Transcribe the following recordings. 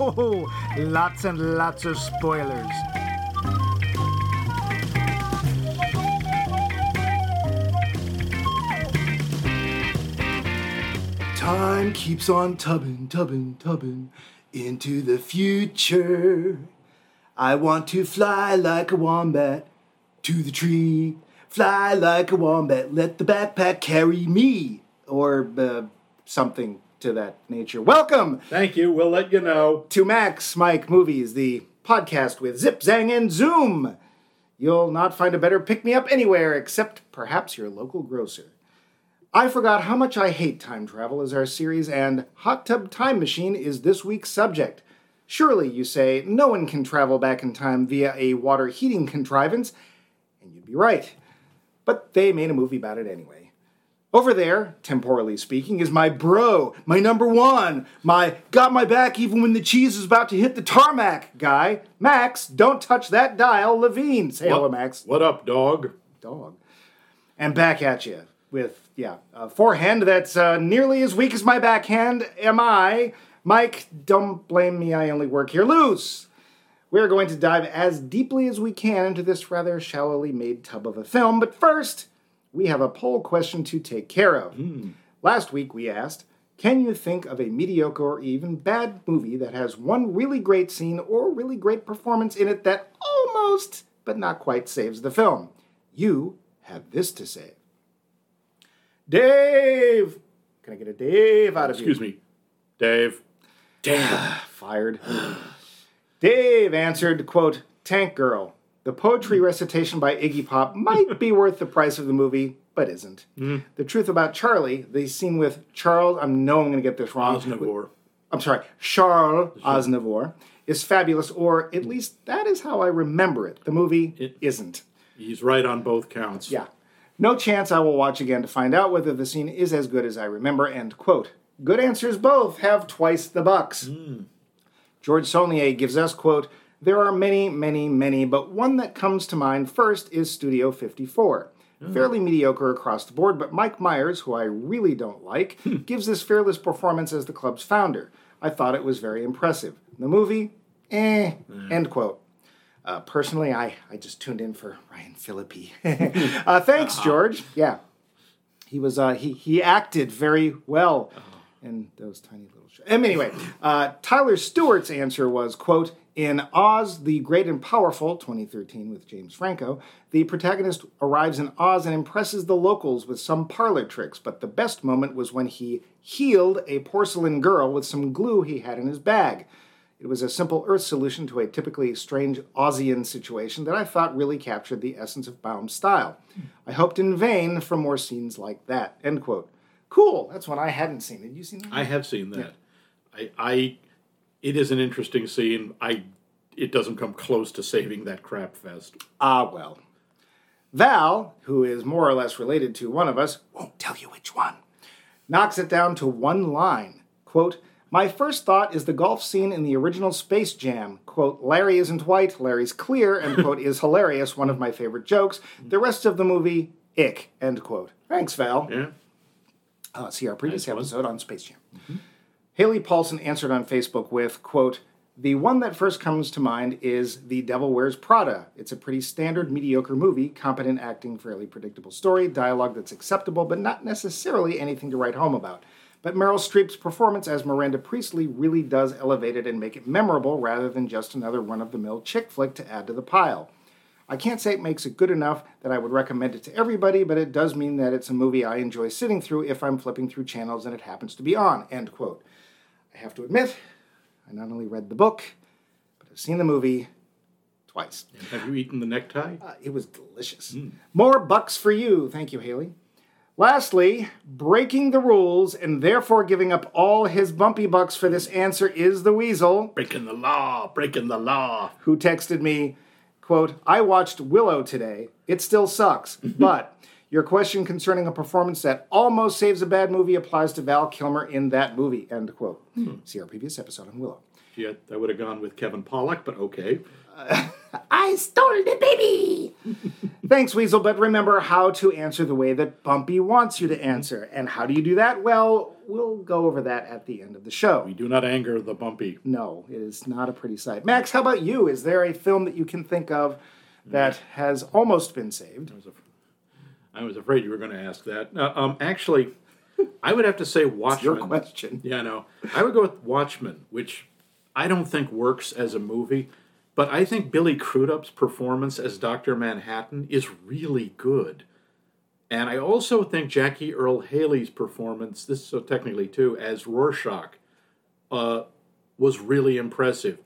Oh, lots and lots of spoilers. Time keeps on tubbing, tubbing, tubbing into the future. I want to fly like a wombat to the tree. Fly like a wombat, let the backpack carry me. Or uh, something to that nature. Welcome Thank you. We'll let you know. to Max Mike Movies, the podcast with Zip, Zang, and Zoom. You'll not find a better pick me up anywhere except perhaps your local grocer. I Forgot How Much I Hate Time Travel is our series, and Hot Tub Time Machine is this week's subject. Surely, you say, no one can travel back in time via a water heating contrivance, and you'd be right. But they made a movie about it anyway. Over there, temporally speaking, is my bro, my number one, my got my back even when the cheese is about to hit the tarmac guy. Max, don't touch that dial, Levine. Say hello, Max. What up, dog? Dog. And back at you with, yeah, a forehand that's uh, nearly as weak as my backhand. Am I? Mike, don't blame me, I only work here loose. We're going to dive as deeply as we can into this rather shallowly made tub of a film, but first, we have a poll question to take care of. Hmm. Last week we asked, can you think of a mediocre or even bad movie that has one really great scene or really great performance in it that almost, but not quite, saves the film? You have this to say. Dave! Can I get a Dave out of Excuse you? me, Dave. Damn. Fired. Dave answered, quote, Tank Girl. The poetry recitation by Iggy Pop might be worth the price of the movie, but isn't. Mm-hmm. The truth about Charlie, the scene with Charles, I know I'm going to get this wrong. Osnivore. I'm sorry, Charles Aznavour, is fabulous, or at mm. least that is how I remember it. The movie It- isn't. He's right on both counts. Yeah. No chance I will watch again to find out whether the scene is as good as I remember. End quote. Good answers both have twice the bucks. Mm. George Saulnier gives us, quote, There are many, many, many, but one that comes to mind first is Studio 54. Fairly mediocre across the board, but Mike Myers, who I really don't like, gives this fearless performance as the club's founder. I thought it was very impressive. The movie, eh, end quote. Uh, personally, I, I just tuned in for Ryan Phillippe. uh, thanks, George. Yeah, he was uh, he he acted very well in those tiny little shows. Um, anyway, uh, Tyler Stewart's answer was quote in Oz the Great and Powerful 2013 with James Franco. The protagonist arrives in Oz and impresses the locals with some parlor tricks, but the best moment was when he healed a porcelain girl with some glue he had in his bag. It was a simple Earth solution to a typically strange Aussian situation that I thought really captured the essence of Baum's style. I hoped in vain for more scenes like that. End quote. Cool. That's one I hadn't seen. Had you seen that? I have seen that. I, I, it is an interesting scene. I, it doesn't come close to saving that crap fest. Ah, well. Val, who is more or less related to one of us, won't tell you which one, knocks it down to one line. Quote, my first thought is the golf scene in the original Space Jam. Quote, Larry isn't white, Larry's clear, end quote, is hilarious, one of my favorite jokes. The rest of the movie, ick, end quote. Thanks, Val. Yeah. Uh, see our previous Nice one. episode on Space Jam. Haley Paulson answered on Facebook with, quote, the one that first comes to mind is The Devil Wears Prada. It's a pretty standard, mediocre movie, competent acting, fairly predictable story, dialogue that's acceptable, but not necessarily anything to write home about. But Meryl Streep's performance as Miranda Priestley really does elevate it and make it memorable rather than just another run of the mill chick flick to add to the pile. I can't say it makes it good enough that I would recommend it to everybody, but it does mean that it's a movie I enjoy sitting through if I'm flipping through channels and it happens to be on. End quote. I have to admit, I not only read the book, but I've seen the movie twice. Have you eaten the necktie? Uh, it was delicious. More bucks for you. Thank you, Haley. Lastly, breaking the rules and therefore giving up all his bumpy bucks for this answer is the Weasel, Breaking the law, breaking the law. who texted me, quote, I watched Willow today. It still sucks, but your question concerning a performance that almost saves a bad movie applies to Val Kilmer in that movie, end quote. Hmm. See our previous episode on Willow. Yeah, that would have gone with Kevin Pollock, but okay. I I stole the baby. Thanks, Weasel, but remember how to answer the way that Bumpy wants you to answer. And how do you do that? Well, we'll go over that at the end of the show. We do not anger the bumpy. No, it is not a pretty sight. Max, how about you? Is there a film that you can think of that hmm. has almost been saved? I was, af- I was afraid you were going to ask that. Uh, um, actually, I would have to say Watchmen. Your question. Yeah, no. I would go with Watchmen, which I don't think works as a movie, but I think Billy Crudup's performance as Dr. Manhattan is really good. And I also think Jackie Earle Haley's performance, this is so technically too, as Rorschach, uh, was really impressive.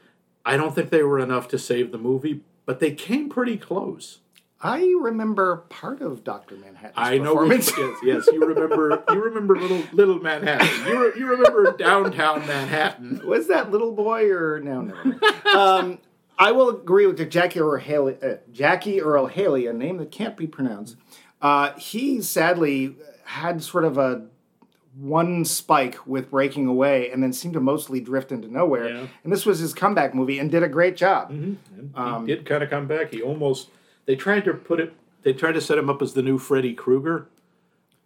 I don't think they were enough to save the movie, but they came pretty close. I remember part of Doctor Manhattan. I know. performance. Yes, yes. You remember. You remember little little Manhattan. You, re, you remember downtown Manhattan. Was that little boy or no? Never um, I will agree with the Jackie Earle Haley. Uh, Jackie Earle Haley, a name that can't be pronounced. Uh, he sadly had sort of a one spike with Breaking Away, and then seemed to mostly drift into nowhere. Yeah. And this was his comeback movie, and did a great job. And he did kind of come back. He almost. They tried to put it. They tried to set him up as the new Freddy Krueger.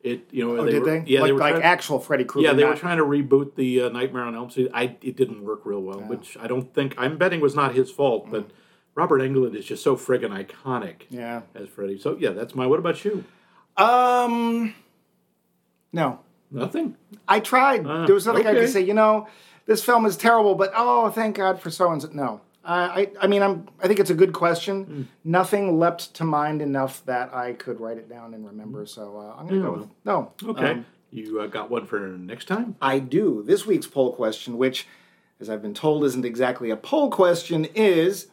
It you know Oh, they did were, they? yeah like, they were like trying, actual Freddy Krueger. yeah they were trying to reboot the uh, Nightmare on Elm Street. I it didn't work real well, which I don't think I'm betting was not his fault, but. Robert Englund is just so friggin' iconic Yeah. as Freddy. So yeah, that's my. What about you? Um. No, Nothing. I tried. Ah, there was nothing I could say. You know, this film is terrible, but oh, thank God for so and so. No, I, I, I mean, I'm. I think it's a good question. Hmm. Nothing leapt to mind enough that I could write it down and remember. So uh, I'm gonna go with no. Okay. Um, you uh, got one for next time? I do. This week's poll question, which, as I've been told, isn't exactly a poll question, is.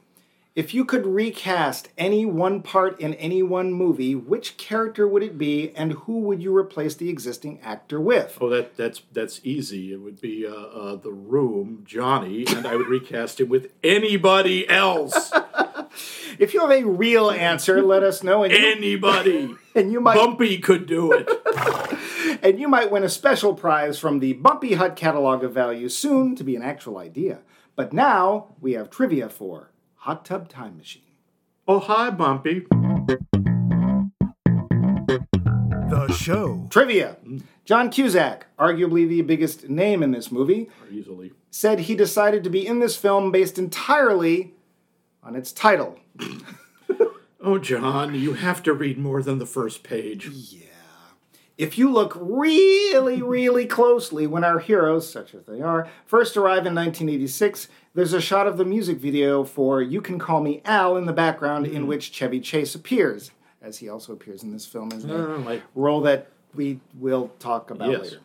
If you could recast any one part in any one movie, which character would it be, and who would you replace the existing actor with? Oh, that that's that's easy. It would be uh, uh, the Room, Johnny, and I would recast him with anybody else. If you have a real answer, let us know, and you, anybody. and you might Bumpy could do it. and you might win a special prize from the Bumpy Hut catalog of value, soon to be an actual idea. But now we have trivia for Hot Tub Time Machine. Oh, hi, Bumpy. The show. Trivia: John Cusack, arguably the biggest name in this movie, Easily. said he decided to be in this film based entirely on its title. Oh, John, you have to read more than the first page. Yeah. If you look really, really closely when our heroes, such as they are, first arrive in 1986, there's a shot of the music video for You Can Call Me Al in the background in which Chevy Chase appears, as he also appears in this film as a Uh, like, role that we will talk about Yes. later.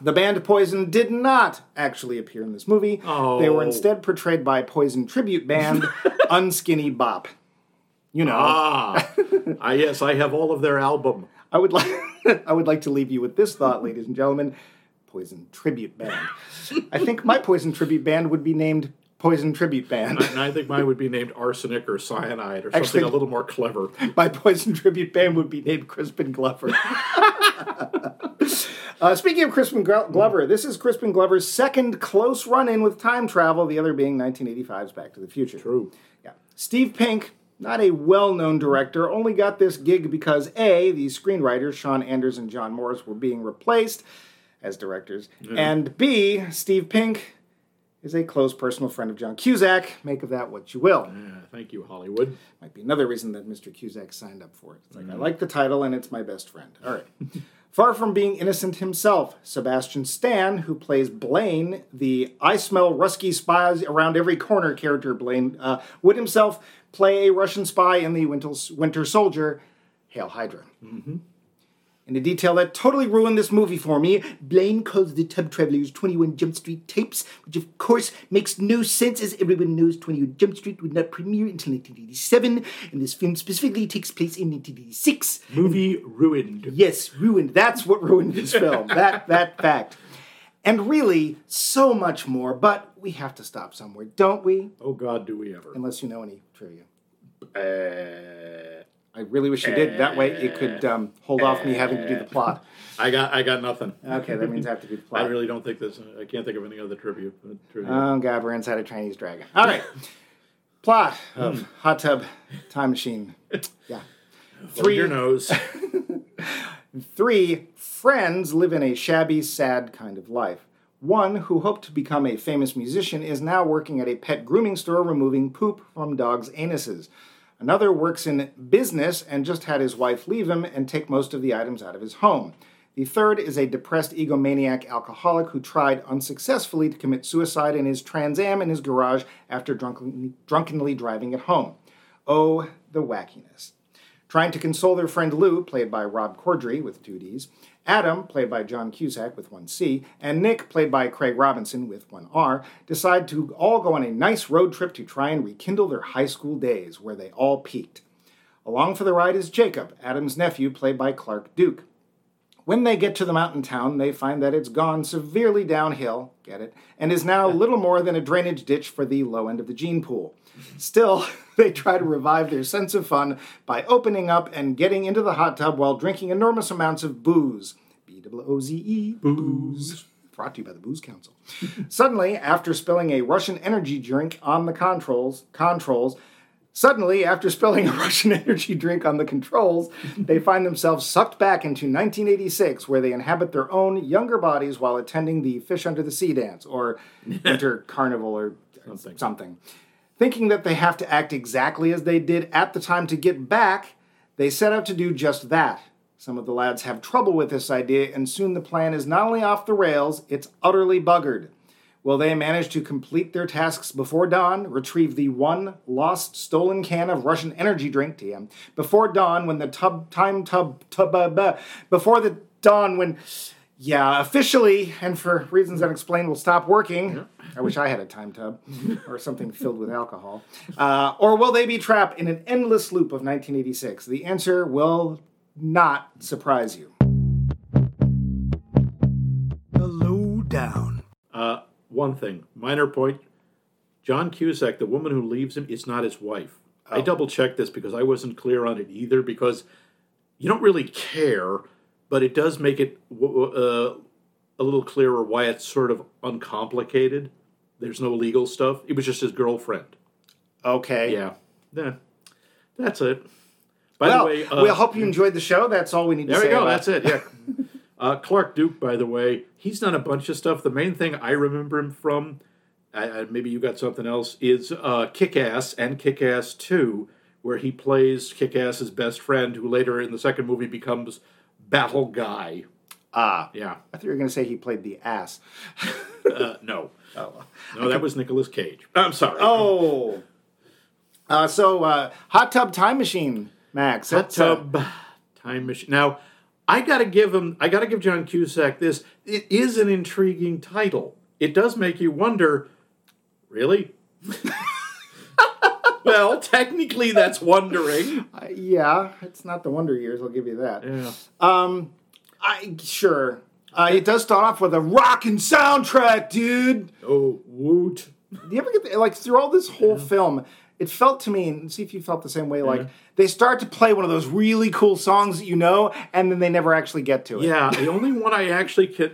The band Poison did not actually appear in this movie. They were Oh. instead portrayed by Poison tribute band Unskinny Bop. You know. ah, ah, yes, I have all of their album. I would like I would like to leave you with this thought, ladies and gentlemen. Poison Tribute Band. I think my Poison Tribute Band would be named Poison Tribute Band. And I think mine would be named arsenic or cyanide or Actually- something a little more clever. my Poison Tribute Band would be named Crispin Glover. uh, speaking of Crispin Glover, this is Crispin Glover's second close run-in with time travel, the other being 1985's Back to the Future. True. Yeah. Steve Pink, not a well known director, only got this gig because A, the screenwriters, Sean Anders and John Morris, were being replaced as directors, and B, Steve Pink is a close personal friend of John Cusack. Make of that what you will. Yeah, thank you, Hollywood. Might be another reason that Mr. Cusack signed up for it. It's like, I like the title and it's my best friend. All right. Far from being innocent himself, Sebastian Stan, who plays Blaine, the I smell Rusky spies around every corner character Blaine, uh, would himself play a Russian spy in the Winter, Winter Soldier, Hail Hydra. In a detail that totally ruined this movie for me, Blaine calls the Tub Travelers 21 Jump Street tapes, which of course makes no sense as everyone knows 21 Jump Street would not premiere until 1987, and this film specifically takes place in 1986. Movie ruined. Yes, ruined. That's what ruined this film. that that fact. And really, so much more, but we have to stop somewhere, don't we? Oh God, do we ever? Unless you know any trivia. Uh, I really wish you did. That way it could um, hold off me having to do the plot. I got, I got nothing. Okay, that means I have to do the plot. I really don't think this. I can't think of any other tribute. uh, trivia. Oh, God, we're inside a Chinese dragon. All right. Plot of Hot Tub Time Machine. Yeah. Three your nose. Three friends live in a shabby, sad kind of life. One, who hoped to become a famous musician, is now working at a pet grooming store removing poop from dogs' anuses. Another works in business and just had his wife leave him and take most of the items out of his home. The third is a depressed egomaniac alcoholic who tried unsuccessfully to commit suicide in his Trans Am in his garage after drunkenly, drunkenly driving it home. Oh, the wackiness. Trying to console their friend Lou, played by Rob Corddry with two D's, Adam, played by John Cusack with one C, and Nick, played by Craig Robinson with one R, decide to all go on a nice road trip to try and rekindle their high school days, where they all peaked. Along for the ride is Jacob, Adam's nephew, played by Clark Duke. When they get to the mountain town, they find that it's gone severely downhill, get it, and is now little more than a drainage ditch for the low end of the gene pool. Still, they try to revive their sense of fun by opening up and getting into the hot tub while drinking enormous amounts of booze. B O O Z E, booze. Brought to you by the Booze Council. Suddenly, after spilling a Russian energy drink on the controls, controls, Suddenly, after spilling a Russian energy drink on the controls, they find themselves sucked back into 1986, where they inhabit their own younger bodies while attending the Fish Under the Sea dance or Winter Carnival or something. something. Thinking that they have to act exactly as they did at the time to get back, they set out to do just that. Some of the lads have trouble with this idea, and soon the plan is not only off the rails, it's utterly buggered. Will they manage to complete their tasks before dawn, retrieve the one lost stolen can of Russian energy drink, TM, before dawn when the tub, time tub, tub, uh, uh, before the dawn when, yeah, officially, and for reasons unexplained, will stop working. Yeah. I wish I had a time tub or something filled with alcohol. Uh, or will they be trapped in an endless loop of 1986? The answer will not surprise you. One thing, minor point. John Cusack, the woman who leaves him, is not his wife. Oh. I double checked this because I wasn't clear on it either. Because you don't really care, but it does make it uh, a little clearer why it's sort of uncomplicated. There's no legal stuff. It was just his girlfriend. Okay. Yeah. Yeah. That's it. By well, the way, uh, we hope you enjoyed the show. That's all we need to say. There we go. That's it. Yeah. Uh, Clark Duke, by the way, he's done a bunch of stuff. The main thing I remember him from, uh, maybe you got something else, is uh, Kick Ass and Kick Ass 2, where he plays Kick Ass's best friend, who later in the second movie becomes Battle Guy. Ah. Yeah. I thought you were going to say he played the ass. uh, no. Oh. No, that was Nicolas Cage. I'm sorry. Oh. Uh, so, uh, Hot Tub Time Machine, Max. Hot Tub Time Machine. Now, I got to give him. I got to give John Cusack this. It is an intriguing title. It does make you wonder. Really? well, technically, that's wondering. Uh, yeah, it's not the Wonder Years. I'll give you that. Yeah. Um, I sure. Uh, it does start off with a rocking soundtrack, dude. Oh, woot! Do you ever get the, like through all this whole yeah. film? It felt to me, and see if you felt the same way. Like they start to play one of those really cool songs that you know, and then they never actually get to it. Yeah, the only one I actually can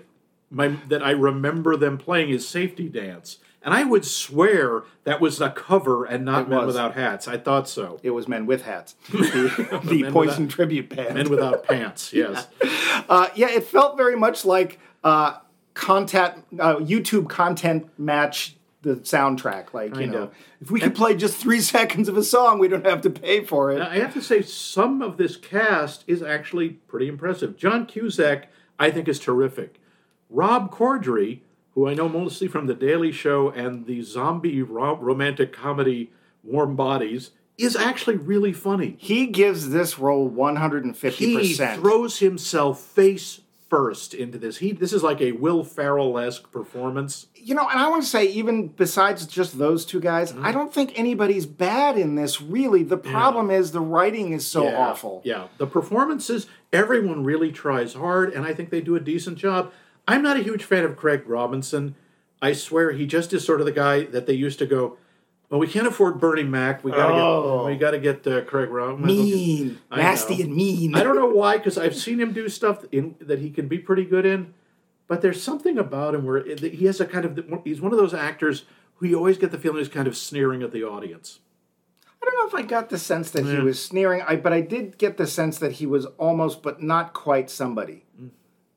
my that I remember them playing is "Safety Dance," and I would swear that was a cover and not Men Without Hats. I thought so. It was Men with Hats, the, the Poison without, tribute band. Men Without Pants. Yes. yeah. Uh, yeah, it felt very much like. Uh, content uh, YouTube content match the soundtrack. Like you know, of. if we could play just three seconds of a song, we don't have to pay for it. I have to say, some of this cast is actually pretty impressive. John Cusack, I think, is terrific. Rob Corddry, who I know mostly from The Daily Show and the zombie ro- romantic comedy Warm Bodies, is actually really funny. He gives this role 150%. He throws himself face first into this. He this is like a Will Ferrell esque performance. You know, and I want to say, even besides just those two guys, mm-hmm. I don't think anybody's bad in this. Really, the problem yeah. is the writing is so yeah. awful. Yeah, the performances, everyone really tries hard, and I think they do a decent job. I'm not a huge fan of Craig Robinson. I swear he just is sort of the guy that they used to go well, we can't afford Bernie Mac. We gotta oh. get we gotta get uh, Craig Rowan. Mean, nasty, and mean. I don't know why, because I've seen him do stuff in, that he can be pretty good in, but there's something about him where it, he has a kind of he's one of those actors who you always get the feeling is kind of sneering at the audience. I don't know if I got the sense that he was sneering, I, but I did get the sense that he was almost, but not quite somebody.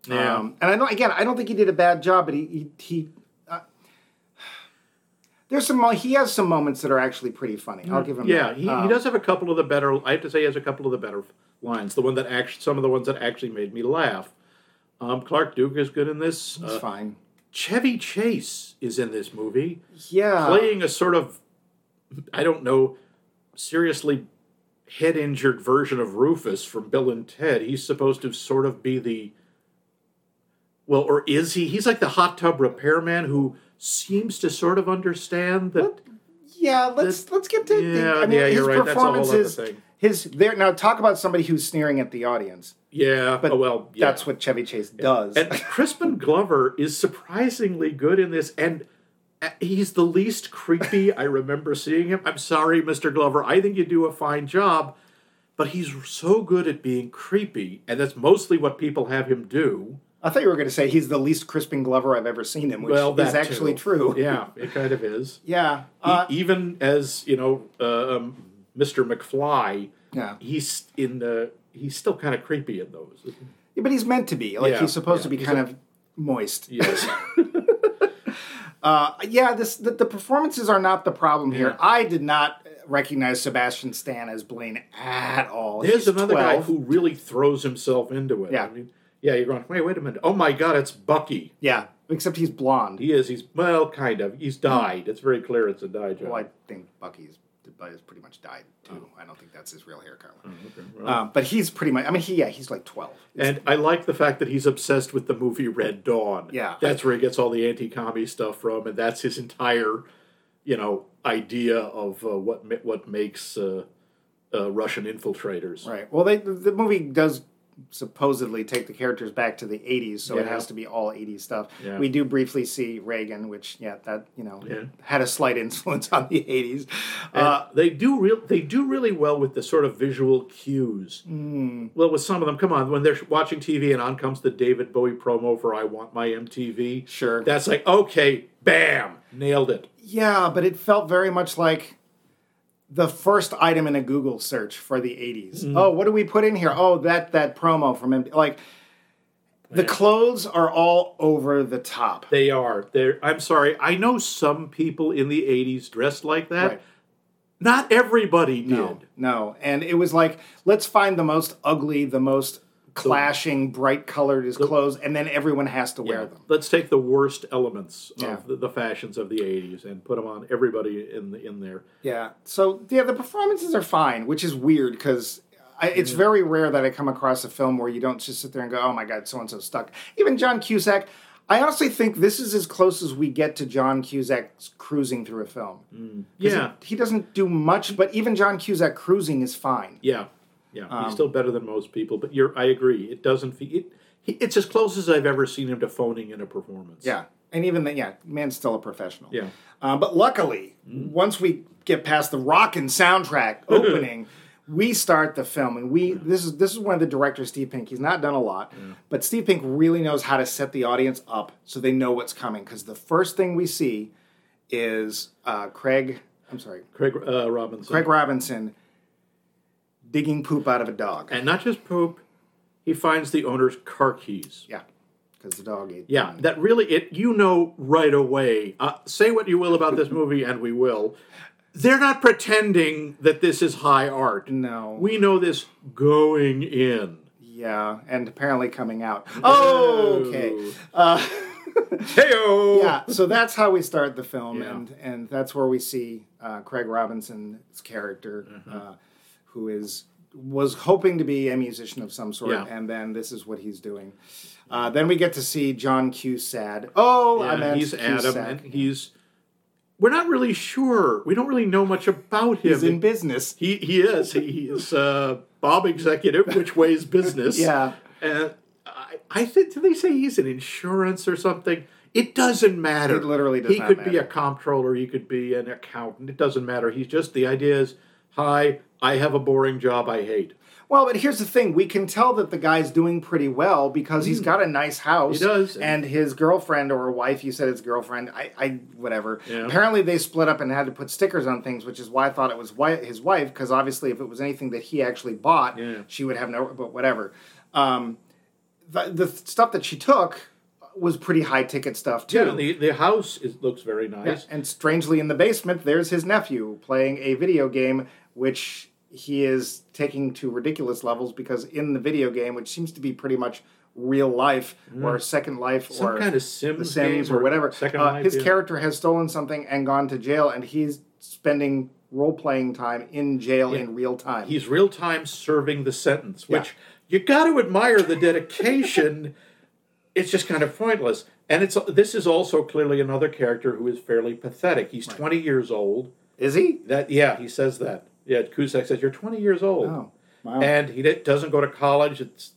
Yeah. Um, and I don't. Again, I don't think he did a bad job, but he he. he there's some. He has some moments that are actually pretty funny. I'll give him. Yeah, that. he, Um, he does have a couple of the better. I have to say, he has a couple of the better lines. The one that actually, some of the ones that actually made me laugh. Um, Clark Duke is good in this. It's Uh, fine. Chevy Chase is in this movie, Yeah. playing a sort of, I don't know, seriously head injured version of Rufus from Bill and Ted. He's supposed to sort of be the, well, or is he? He's like the hot tub repairman who seems to sort of understand that. Yeah, let's let's get to. the, Yeah, I mean, yeah, his you're right. That's a whole other thing. his there. Now talk about somebody who's sneering at the audience. Yeah, But oh, well, yeah. That's what Chevy Chase does. And Crispin Glover is surprisingly good in this, and uh, he's the least creepy I remember seeing him. I'm sorry, Mr. Glover. I think you do a fine job, but he's so good at being creepy, and that's mostly what people have him do. I thought you were going to say he's the least Crispin Glover I've ever seen him, which well, is actually too. true. Yeah, it kind of is. Yeah. Uh, even as you know, uh, um, Mr. McFly, yeah. he's in the. He's still kind of creepy in those. Yeah, But he's meant to be. Like Yeah, he's supposed yeah. to be He's kind a- of moist. Yes. Uh, yeah, this the, the performances are not the problem here. Yeah. I did not recognize Sebastian Stan as Blaine at all. There's He's another guy who really throws himself into it. Yeah. I mean, yeah, you're going, wait, wait a minute. Oh my God, it's Bucky. Yeah, except he's blonde. He is. He's, well, kind of. He's died. It's very clear it's a die job. Well, I think Bucky's has pretty much died too. I don't think that's his real hair color. Okay, well. Um, but he's pretty much. I mean, he yeah, he's like twelve. and I like the fact that he's obsessed with the movie Red Dawn. Yeah. That's where he gets all the anti-commie stuff from, and that's his entire, you know, idea of uh, what what makes uh, uh, Russian infiltrators. Right. Well, they the movie does supposedly take the characters back to the 80s, so it has to be all 80s stuff. Yeah. We do briefly see Reagan, which yeah, that you know Yeah. had a slight influence on the 80s. Uh, they do real. They do really well with the sort of visual cues. Hmm. Well, with some of them, come on, when they're watching TV and on comes the David Bowie promo for "I Want My MTV," Sure. that's like okay, bam, nailed it. yeah, but it felt very much like the first item in a Google search for the 80s. Mm-hmm. Oh, what do we put in here? Oh, that that promo from MD. like the Yeah. clothes are all over the top. They are. They're. I'm sorry. I know some people in the '80s dressed like that. Right. Not everybody did. No, no. And it was like, let's find the most ugly, the most clashing, bright colored his clothes, and then everyone has to wear Yeah. them. Let's take the worst elements Yeah. of the, the fashions of the '80s and put them on everybody in the, in there. Yeah. So yeah, the performances are fine, which is weird because it's mm-hmm. very rare that I come across a film where you don't just sit there and go, "Oh my god, so and so stuck." Even John Cusack. I honestly think this is as close as we get to John Cusack cruising through a film. Mm. 'Cause Yeah. he doesn't do much, but even John Cusack cruising is fine. Yeah, yeah, Um, he's still better than most people. But you're, I agree. It doesn't. fe- It, it's as close as I've ever seen him to phoning in a performance. Yeah, and even then, yeah, man's still a professional. Yeah. Uh, but luckily, once we get past the rockin' soundtrack opening, we start the film, and we this is this is one of the directors, Steve Pink. He's not done a lot, but Steve Pink really knows how to set the audience up so they know what's coming. Because the first thing we see is uh, Craig. I'm sorry, Craig uh, Robinson. Craig Robinson digging poop out of a dog. and not just poop. He finds the owner's car keys. yeah, because the dog ate. Yeah, that really it. You know right away. Uh, say what you will about this movie, and we will. They're not pretending that this is high art. No. We know this going in. yeah, and apparently coming out. Oh, okay. Uh, Heyo. yeah, so that's how we start the film, Yeah. and and that's where we see uh, Craig Robinson's character, Mm-hmm. uh, who is was hoping to be a musician of some sort, Yeah. and then this is what he's doing. Uh, then we get to see John Q. Sad. Oh, I Yeah, meant he's Adam, Cusack. and he's. We're not really sure. We don't really know much about him. he's in business. he he is. He is uh, Bob Executive, which ways business. Yeah. And I, I think did they say he's in insurance or something? It doesn't matter. It literally does He could be a comptroller. He could be an accountant. It doesn't matter. He's just the idea is, hi, I have a boring job I hate. Well, but here's the thing: we can tell that the guy's doing pretty well because he's got a nice house. Mm. He does. and his girlfriend or wife. You said his girlfriend. I, I whatever. Yeah. Apparently, they split up and had to put stickers on things, which is why I thought it was wi- his wife. Because obviously, if it was anything that he actually bought, Yeah. she would have no. But whatever. Um, the, the stuff that she took was pretty high ticket stuff too. Yeah, the the house is, looks very nice. And strangely, in the basement, there's his nephew playing a video game, which he is taking to ridiculous levels because in the video game, which seems to be pretty much real life or Second Life Mm. Some or kind of The Sims, Sims or whatever, Second uh, Life, his yeah. character has stolen something and gone to jail, and he's spending role playing time in jail in real time. He's real time serving the sentence, which you got to admire the dedication. it's just kind of pointless, and it's this is also clearly another character who is fairly pathetic. He's twenty years old. is he? That yeah, he says that. Yeah, Cusack says you're twenty years old, Oh, wow. and he doesn't go to college. It's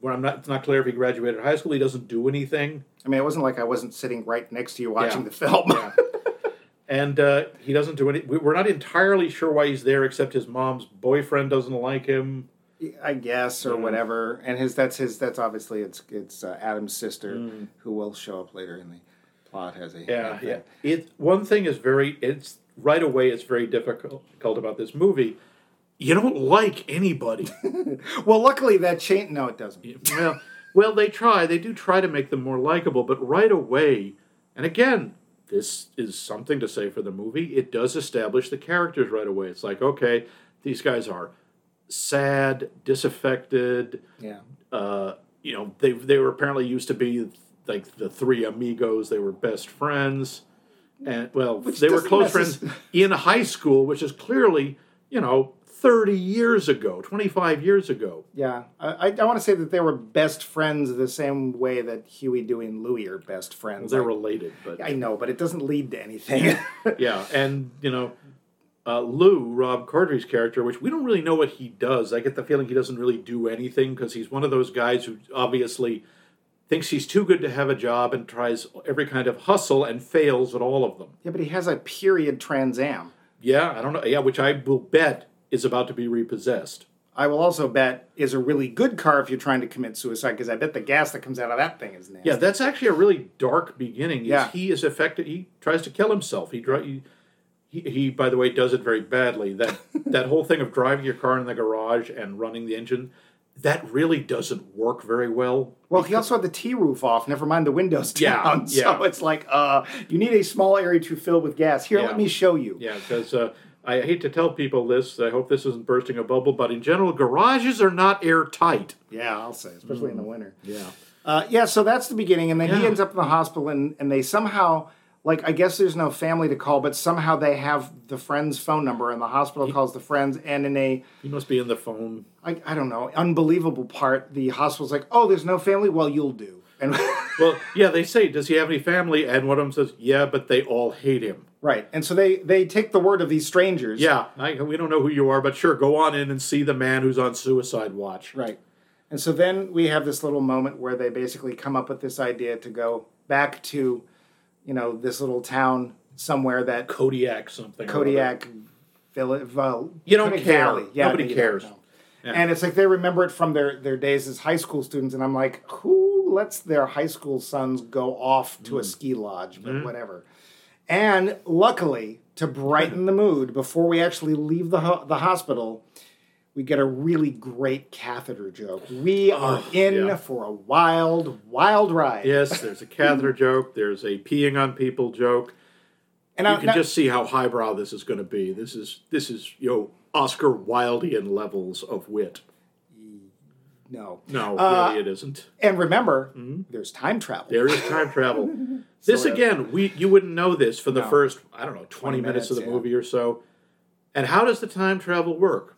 when I'm not. It's not clear if he graduated high school. He doesn't do anything. I mean, it wasn't like I wasn't sitting right next to you watching Yeah. the film. Yeah. and uh, he doesn't do any. we- We're not entirely sure why he's there, except his mom's boyfriend doesn't like him. I guess or whatever. And his that's his that's obviously it's it's uh, Adam's sister who will show up later in the plot as a Mm. Yeah, yeah. It one thing is very. It's right away. It's very difficult about this movie. You don't like anybody. Well, luckily that change. No, it doesn't. well, well, they try. They do try to make them more likable, but right away, and again, this is something to say for the movie. It does establish the characters right away. It's like, okay, these guys are sad, disaffected. Yeah. Uh, you know, they they were apparently used to be like the three amigos. They were best friends, and well, Which they were close friends in high school, which is clearly, you know, thirty years ago, twenty five years ago. Yeah, I, I want to say that they were best friends the same way that Huey, Dewey, and Louie are best friends. They're Like, related, but I know, but it doesn't lead to anything. yeah, and you know, uh, Lou, Rob Corddry's character, which we don't really know what he does. I get the feeling he doesn't really do anything because he's one of those guys who obviously thinks he's too good to have a job and tries every kind of hustle and fails at all of them. yeah, but he has a period Trans Am. Yeah, I don't know. Yeah, which I will bet is about to be repossessed. I will also bet is a really good car if you're trying to commit suicide because I bet the gas that comes out of that thing is nasty. Yeah, that's actually a really dark beginning. Yeah. he is affected. He tries to kill himself. He, he he, he by the way does it very badly. That that whole thing of driving your car in the garage and running the engine, that really doesn't work very well. Well, he also had the T roof off. Never mind the windows Yeah, down. yeah. So it's like, uh, you need a small area to fill with gas. Here, Yeah. let me show you. Yeah, because uh, I hate to tell people this. I hope this isn't bursting a bubble, but in general, garages are not airtight. Yeah, I'll say, especially in the winter. Yeah. Uh, yeah, so that's the beginning, and then he ends up in the hospital, and, and they somehow, like, I guess there's no family to call, but somehow they have the friend's phone number, and the hospital calls the friends, and in a, He must be in the phone. I, I don't know, unbelievable part, the hospital's like, oh, there's no family? Well, you'll do. And Well, yeah, they say, does he have any family? And one of them says, yeah, but they all hate him. right, and so they they take the word of these strangers. Yeah, I, we don't know who you are, but sure, go on in and see the man who's on suicide watch. Right. And so then we have this little moment where they basically come up with this idea to go back to, you know, this little town somewhere that Kodiak something. Kodiak Village. Well, You don't Kodiak care. Valley. Yeah, Nobody no, you don't cares. Yeah. And it's like they remember it from their, their days as high school students, and I'm like, who lets their high school sons go off to a Mm. ski lodge? But Mm-hmm. whatever. And luckily, to brighten the mood, before we actually leave the ho- the hospital, we get a really great catheter joke. We are Oh, in yeah. for a wild, wild ride. Yes, there's a catheter joke. There's a peeing on people joke. and You I, can now- just see how highbrow this is going to be. This is this is you know Oscar Wildean levels of wit. no. No, Uh, really, it isn't. And remember, Mm-hmm. there's time travel. There is time travel. this Sort of. again, we you wouldn't know this for the No. first I don't know twenty, 20 minutes, of the yeah. movie or so. And how does the time travel work?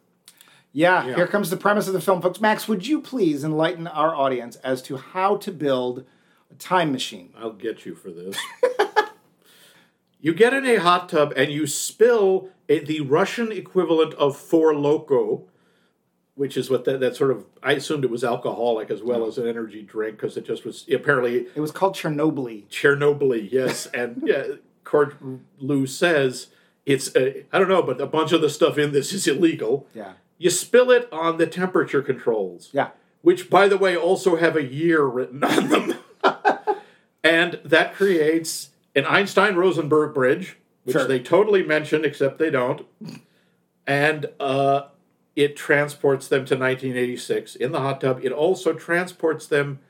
Yeah, Yeah. here comes the premise of the film, folks. Max, would you please enlighten our audience as to how to build a time machine? I'll get you for this. you get in a hot tub and you spill a, the Russian equivalent of Four Loco, which is what that, that sort of. I assumed it was alcoholic as well as an energy drink because it just was apparently It was called Chernobyl. Chernobyl. Yes, and yeah, Cord Lou says it's. A, I don't know, but a bunch of the stuff in this is illegal. Yeah. You spill it on the temperature controls. Yeah. Which, by the way, also have a year written on them. and that creates an Einstein Rosenberg bridge, which Sure. they totally mention, except they don't. And uh, it transports them to 1986 in the hot tub. It also transports them.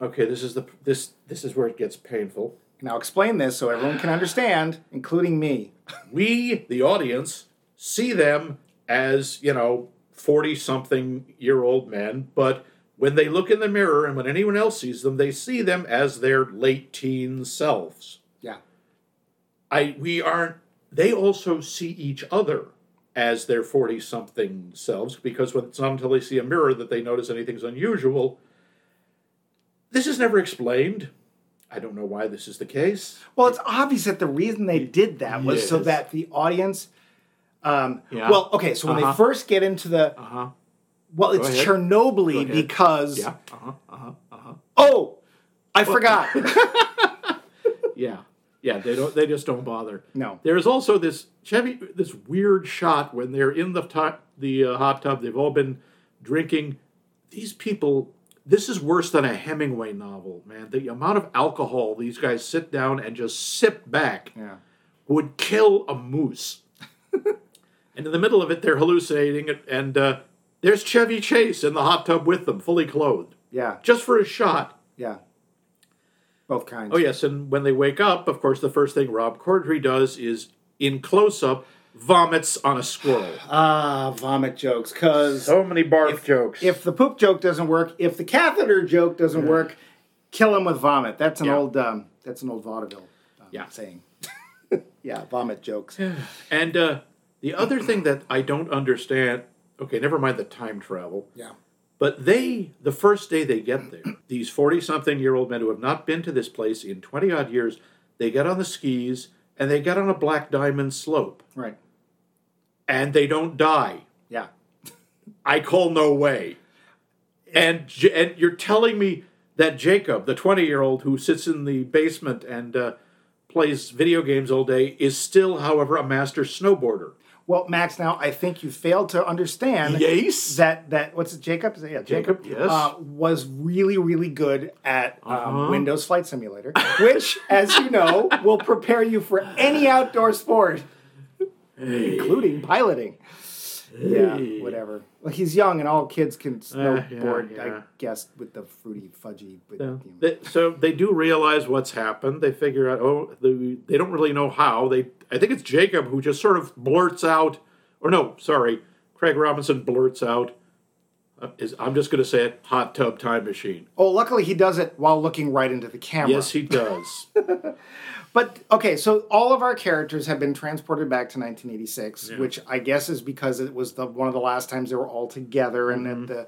Okay, this is the this this is where it gets painful. Now explain this so everyone can understand, including me. we, the audience, see them as, you know, 40 something year old men, but when they look in the mirror and when anyone else sees them, they see them as their late teen selves. Yeah. I we aren't they also see each other as their 40 something selves because when it's not until they see a mirror that they notice anything's unusual. This is never explained. I don't know why this is the case. Well, it's obvious that the reason they did that was so that the audience. Um, Yeah. Well, okay, so when Uh-huh. they first get into the. Uh-huh. Well, it's. Chernobyl because. Yeah. Uh-huh. Uh-huh. Uh-huh. Oh! I forgot. Yeah, yeah. They don't. They just don't bother. No. There is also this Chevy, this weird shot when they're in the to- the uh, hot tub. They've all been drinking. These people. This is worse than a Hemingway novel, man. The amount of alcohol these guys sit down and just sip back yeah. would kill a moose. and in the middle of it, they're hallucinating, and, and uh, there's Chevy Chase in the hot tub with them, fully clothed, Yeah. just for a shot. Yeah. Both kinds. Oh yes, and when they wake up, of course, the first thing Rob Corddry does is, in close up, vomits on a squirrel. Ah, vomit jokes. Because So many barf jokes. if the poop joke doesn't work, if the catheter joke doesn't work, kill him with vomit. That's an Yeah. old. Um, that's an old vaudeville um, Yeah. saying. yeah, vomit jokes. and uh, the other thing that I don't understand. Okay, never mind the time travel. Yeah. But they, the first day they get there, these 40 something year old men who have not been to this place in 20 odd years, they get on the skis and they get on a black diamond slope Right. and they don't die. Yeah. I call no way. And and you're telling me that Jacob, the 20 year old who sits in the basement and uh, plays video games all day, is still, however, a master snowboarder. Well, Max, now I think you failed to understand Yes. that that what's it, Jacob? Is it- Yeah, Jacob. Jacob, yes. uh, was really really good at um, Uh-huh. Windows Flight Simulator, which, as you know, will prepare you for any outdoor sport, including piloting. Yeah, whatever. Well, he's young, and all kids can Uh, yeah, snowboard. I guess with the fruity fudgy. But, Yeah. you know. They- so they do realize what's happened. They figure out, oh, the, they don't really know how. They, I think it's Jacob who just sort of blurts out, or no, sorry, Craig Robinson blurts out. Uh, is, I'm just going to say it: hot tub time machine. Oh, luckily he does it while looking right into the camera. Yes, he does. But okay, so all of our characters have been transported back to 1986, which I guess is because it was the one of the last times they were all together, and Mm-hmm. at the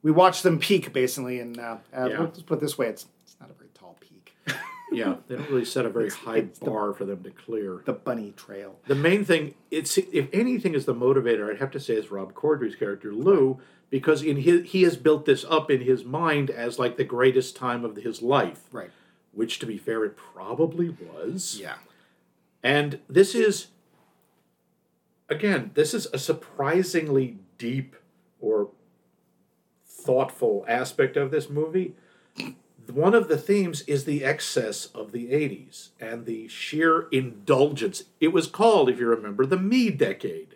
we watched them peak basically. And uh, uh, Yeah. let's put it this way: it's it's not a very tall peak. yeah, they don't really set a very high it's the- bar for them to clear. the bunny trail. The main thing, it's if anything is the motivator, I'd have to say is Rob Corddry's character Lou, because in his he has built this up in his mind as like the greatest time of his life, Right. Which to be fair, it probably was. Yeah. And this is, again, this is a surprisingly deep or thoughtful aspect of this movie. One of the themes is the excess of the 80s and the sheer indulgence. It was called, if you remember, the Me Decade.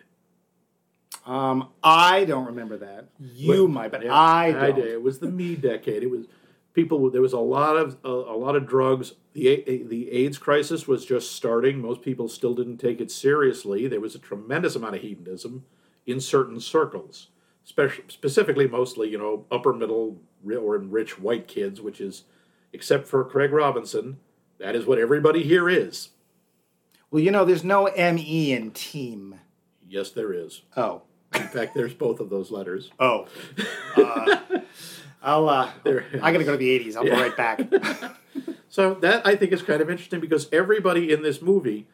Um, I don't remember that. You Well, might, but Yeah, I don't. did. It was the me decade. It was people. There was a lot of a, a lot of drugs. The the AIDS crisis was just starting. Most people still didn't take it seriously. There was a tremendous amount of hedonism in certain circles, spec- specifically mostly you know upper middle or rich white kids, which is except for Craig Robinson, that is what everybody here is. Well, you know, there's no M-E in team. Yes, there is. Oh. In fact, there's both of those letters. Oh. Uh, I'll, uh, I gotta go to the 80s. I'll go right back. So that I think is kind of interesting because everybody in this movie,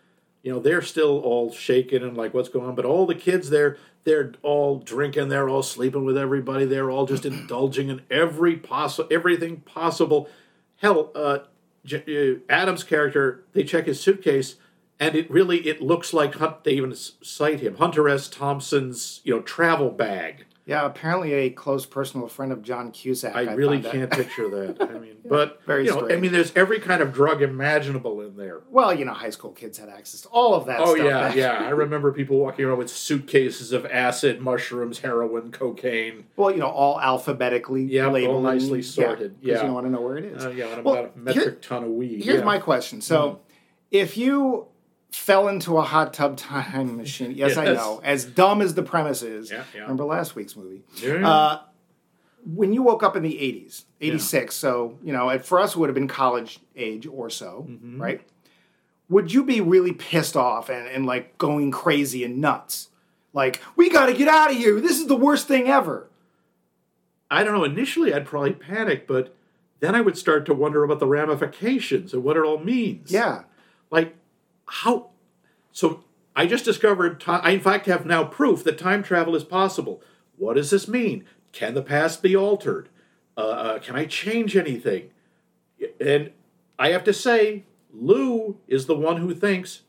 you know, they're still all shaken and like what's going on, but all the kids there, they're all drinking, they're all sleeping with everybody, they're all just indulging in every possible everything possible. Hell, uh, J- uh, Adam's character, they check his suitcase and it really it looks like Hunt. They even cite him Hunter S. Thompson's you know travel bag. Yeah, apparently a close personal friend of John Cusack. I, really can't picture that. I mean, but Very you know, I mean, there's every kind of drug imaginable in there. Well, you know, high school kids had access to all of that Oh yeah, back- yeah. I remember people walking around with suitcases of acid, mushrooms, heroin, cocaine. Well, you know, all alphabetically Yeah, all labeled. and- nicely sorted, Yeah, yeah. you want to know where it is. Uh, yeah, and Well, about a metric here- ton of weed. Here's yeah. my question. So, if you fell into a hot tub time machine, yes, I know, as dumb as the premise is. Yeah, yeah. Remember last week's movie? Yeah. Uh, when you woke up in the 80s, 86, so, you know, for us, it would have been college age or so, Mm-hmm. right? Would you be really pissed off and, and like going crazy and nuts? Like, we got to get out of here. This is the worst thing ever. I don't know. Initially, I'd probably panic, but then I would start to wonder about the ramifications and what it all means. Yeah. Like, how? So I just discovered. I in fact have now proof that time travel is possible. What does this mean? Can the past be altered? Uh, uh, can I change anything? And I have to say, Lou is the one who thinks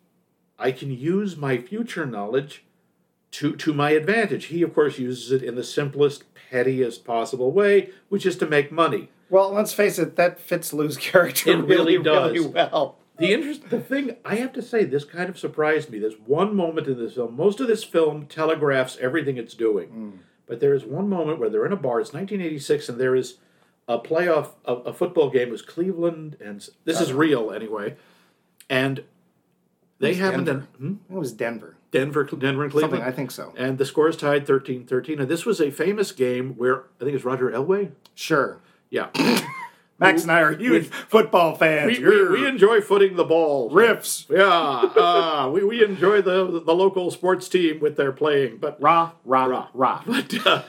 I can use my future knowledge to to my advantage. He, of course, uses it in the simplest, pettiest possible way, which is to make money. Well, let's face it, that fits Lou's character It really, really does. really well. The interest, the thing I have to say, this kind of surprised me. There's one moment in this film. Most of this film telegraphs everything it's doing, but there is one moment where they're in a bar. It's 1986, and there is a playoff, a, a football game. It was Cleveland, and this is real anyway, and they haven't done hmm? It was Denver. Denver, Denver, and Cleveland. Something, I think so. And the score is tied 13-13. And this was a famous game where I think it's Roger Elway. Sure. Yeah, Max and I are huge football fans. we, we, we enjoy footing the ball. riffs. Yeah, uh, we, we enjoy the the local sports team with their playing, but Rah, rah, rah, rah. but uh,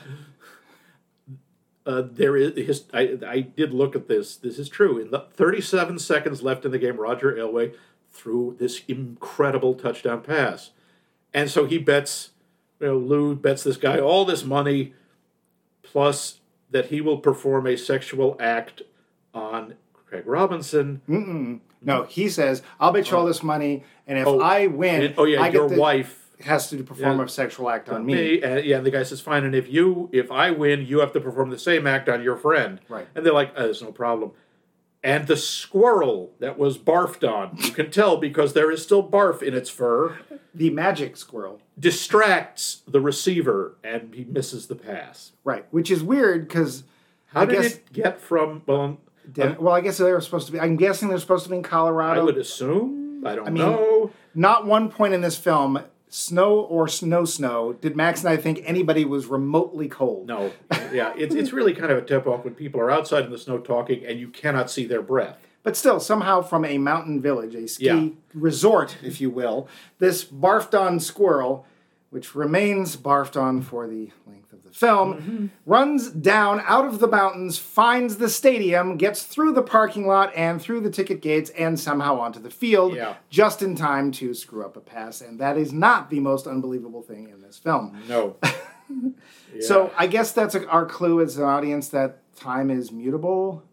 uh, there is his. I, I did look at this. This is true. In the 37 seconds left in the game, Roger Elway threw this incredible touchdown pass, and so he bets. You know, Lou bets this guy all this money, plus that he will perform a sexual act on Craig Robinson. No, he says, I'll bet you all oh. this money, and if Oh, I win, And- oh yeah, I your get the, wife has to perform Yeah. a sexual act on me. me. And, yeah, and the guy says, "Fine." And if you, if I win, you have to perform the same act on your friend. Right. And they're like, oh, "There's no problem." And the squirrel that was barfed on, you can tell because there is still barf in its fur, The magic squirrel. distracts the receiver, and he misses the pass. Right. Which is weird because, How I did guess, it get from? Well, Den- um, well, I guess they were supposed to be, I'm guessing they're supposed to be in Colorado. I would assume. I don't mean- know. Not one point in this film, snow or snow snow, did Max and I think anybody was remotely cold. No. Yeah, it's it's really kind of a tip off when people are outside in the snow talking and you cannot see their breath. But still, somehow from a mountain village, a ski Yeah. resort, if you will, this barfed on squirrel, which remains barfed on for the length the film, Mm-hmm. runs down out of the mountains, finds the stadium, gets through the parking lot and through the ticket gates, and somehow onto the field, Yeah. just in time to screw up a pass. And that is not the most unbelievable thing in this film. No. So I guess that's our clue as an audience that time is mutable.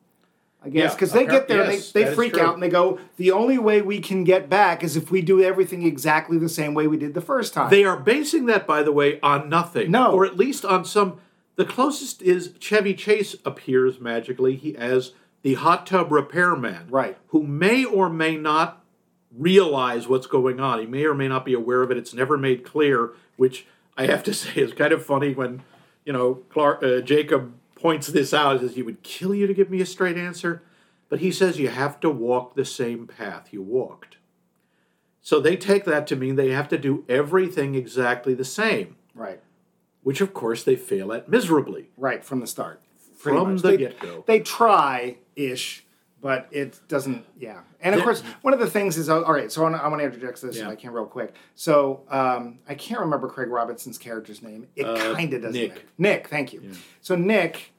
I guess Yeah, because they get there, yes, and they, they freak out, and they go, "The only way we can get back is if we do everything exactly the same way we did the first time." They are basing that, by the way, on nothing. No. Or at least on some. The closest is Chevy Chase appears magically he as the hot tub repairman. Right. Who may or may not realize what's going on. He may or may not be aware of it. It's never made clear, which I have to say is kind of funny when, you know, Clark, uh, Jacob points this out. Says, He would kill you to give me a straight answer. But he says you have to walk the same path you walked. So they take that to mean they have to do everything exactly the same, right, which of course they fail at miserably. right from the start, From much. the get-go. They try ish, but it doesn't. Yeah, and of course, one of the things is all right. So I want to, I want to interject this if Yeah. I can real quick. So um, I can't remember Craig Robinson's character's name. It Uh, kind of doesn't Nick. matter. Nick, thank you. So Nick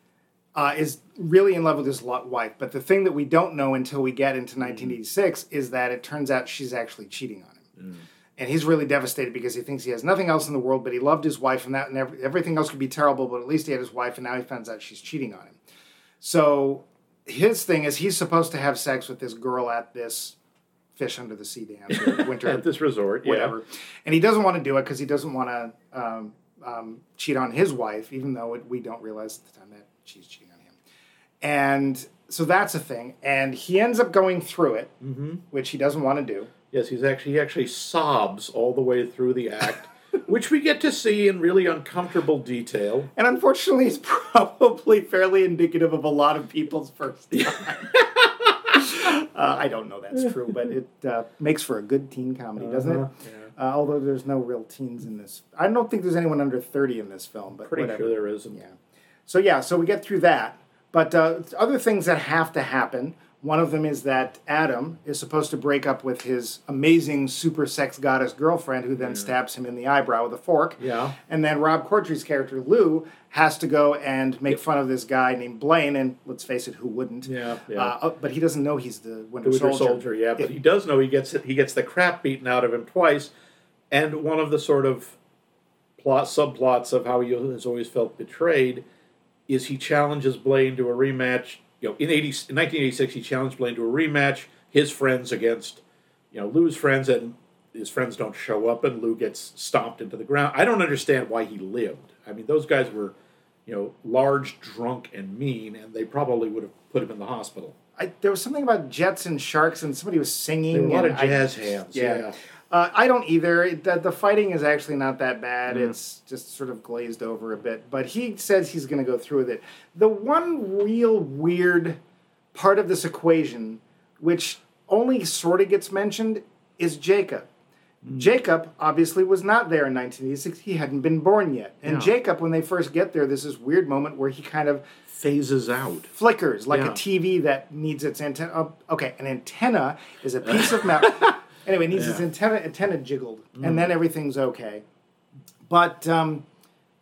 uh, is really in love with his wife, but the thing that we don't know until we get into 1986 is that it turns out she's actually cheating on him. And he's really devastated because he thinks he has nothing else in the world, but he loved his wife, and that and every, everything else could be terrible, but at least he had his wife, and now he finds out she's cheating on him. So his thing is he's supposed to have sex with this girl at this fish under the sea dance or winter At this resort, yeah. whatever. And he doesn't want to do it because he doesn't want to um, um, cheat on his wife, even though it, we don't realize at the time that she's cheating on him. And so that's a thing. And he ends up going through it, Mm-hmm. which he doesn't want to do. Yes, he's actually he actually sobs all the way through the act, which we get to see in really uncomfortable detail. And unfortunately, it's probably fairly indicative of a lot of people's first time. uh, I don't know that's true, but it uh, makes for a good teen comedy, doesn't it? Uh-huh, yeah. Uh, although there's no real teens in this. I don't think there's anyone under 30 in this film, but Pretty whatever. sure there isn't. Yeah. So yeah, so we get through that. But uh, other things that have to happen. One of them is that Adam is supposed to break up with his amazing super sex goddess girlfriend, who then stabs him in the eyebrow with a fork. Yeah. And then Rob Corddry's character Lou has to go and make fun of this guy named Blaine, and let's face it, who wouldn't? Yeah, yeah. Uh, uh, but he doesn't know he's the Winter, The Winter Soldier. Soldier, yeah, but If- he does know he gets he gets the crap beaten out of him twice, and one of the sort of plot subplots of how he has always felt betrayed is he challenges Blaine to a rematch. You know, in eighty in nineteen eighty six, he challenged Blaine to a rematch. His friends against you know Lou's friends, and his friends don't show up, and Lou gets stomped into the ground. I don't understand why he lived. I mean, those guys were you know large, drunk, and mean, and they probably would have put him in the hospital. I, there was something about jets and sharks, and somebody was singing. There were a lot of I- jazz hands. yeah. yeah. Uh, I don't either. It- The, the fighting is actually not that bad. Mm. It's just sort of glazed over a bit. But he says he's going to go through with it. The one real weird part of this equation, which only sort of gets mentioned, is Jacob. Mm. Jacob obviously was not there in 1986. He hadn't been born yet. And Yeah. Jacob, when they first get there, there's this weird moment where he kind of phases out. flickers like Yeah. a TV that needs its antenna. Oh, okay, an antenna is a piece of metal. Anyway, needs Yeah. antenna antenna jiggled, and then everything's okay. But um,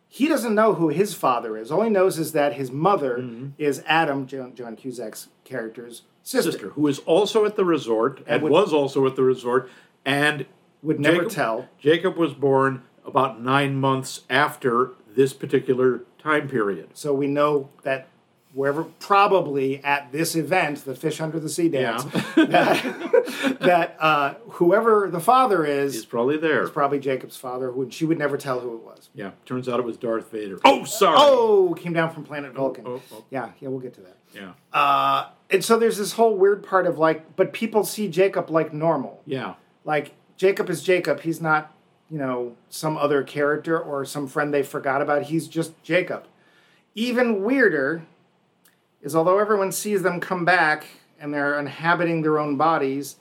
he doesn't know who his father is. All he knows is that his mother is Adam, John, John Cusack's character's sister. Sister, who is also at the resort and would- was also at the resort, and Would never Jacob- tell. Jacob was born about nine months after this particular time period. So we know that wherever, probably at this event, the Fish Under the Sea dance, that, that uh, whoever the father is, He's probably there. It's probably Jacob's father, who she would never tell who it was. Yeah, turns out it was Darth Vader. Oh, sorry. Oh, came down from planet Vulcan. oh, oh. Yeah, yeah, we'll get to that. Yeah, Uh, and so there's this whole weird part of like, but people see Jacob like normal. yeah. Like Jacob is Jacob. He's not, you know, some other character or some friend they forgot about. He's just Jacob. Even weirder is although everyone sees them come back and they're inhabiting their own bodies,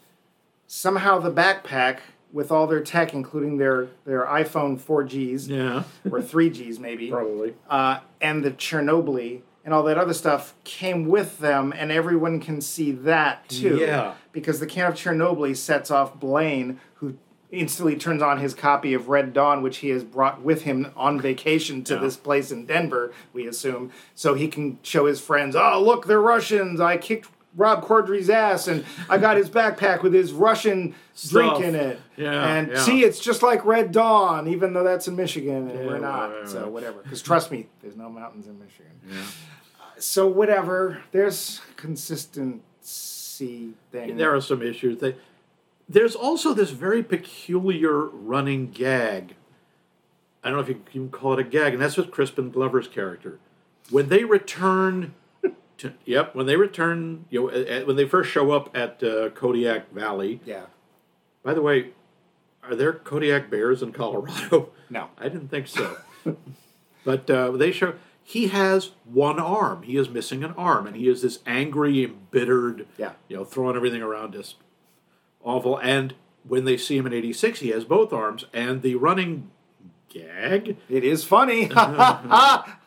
somehow the backpack with all their tech, including their their iPhone 4Gs Yeah, or 3Gs maybe, probably. uh, and the Chernobyl and all that other stuff came with them, and everyone can see that too. Yeah. Because the can of Chernobyl sets off Blaine, who instantly turns on his copy of Red Dawn, which he has brought with him on vacation to Yeah. this place in Denver, we assume, so he can show his friends, oh, look, they're Russians. I kicked Rob Corddry's ass, and I got his backpack with his Russian drink in it. Yeah, And yeah. see, it's just like Red Dawn, even though that's in Michigan, and we're not. right, right, So whatever. Because trust me, there's no mountains in Michigan. Uh, so whatever. There's consistency thing. There are some issues. They, there's also this very peculiar running gag. I don't know if you can call it a gag, and that's with Crispin Glover's character. When they return to, yep, when they return, you know, a- a- when they first show up at uh, Kodiak Valley. yeah. By the way, are there Kodiak bears in Colorado? No. I didn't think so. but uh, they show he has one arm. He is missing an arm, and he is this angry, embittered, Yeah. you know, throwing everything around, just awful. And when they see him in '86, he has both arms, and the running gag. It is funny.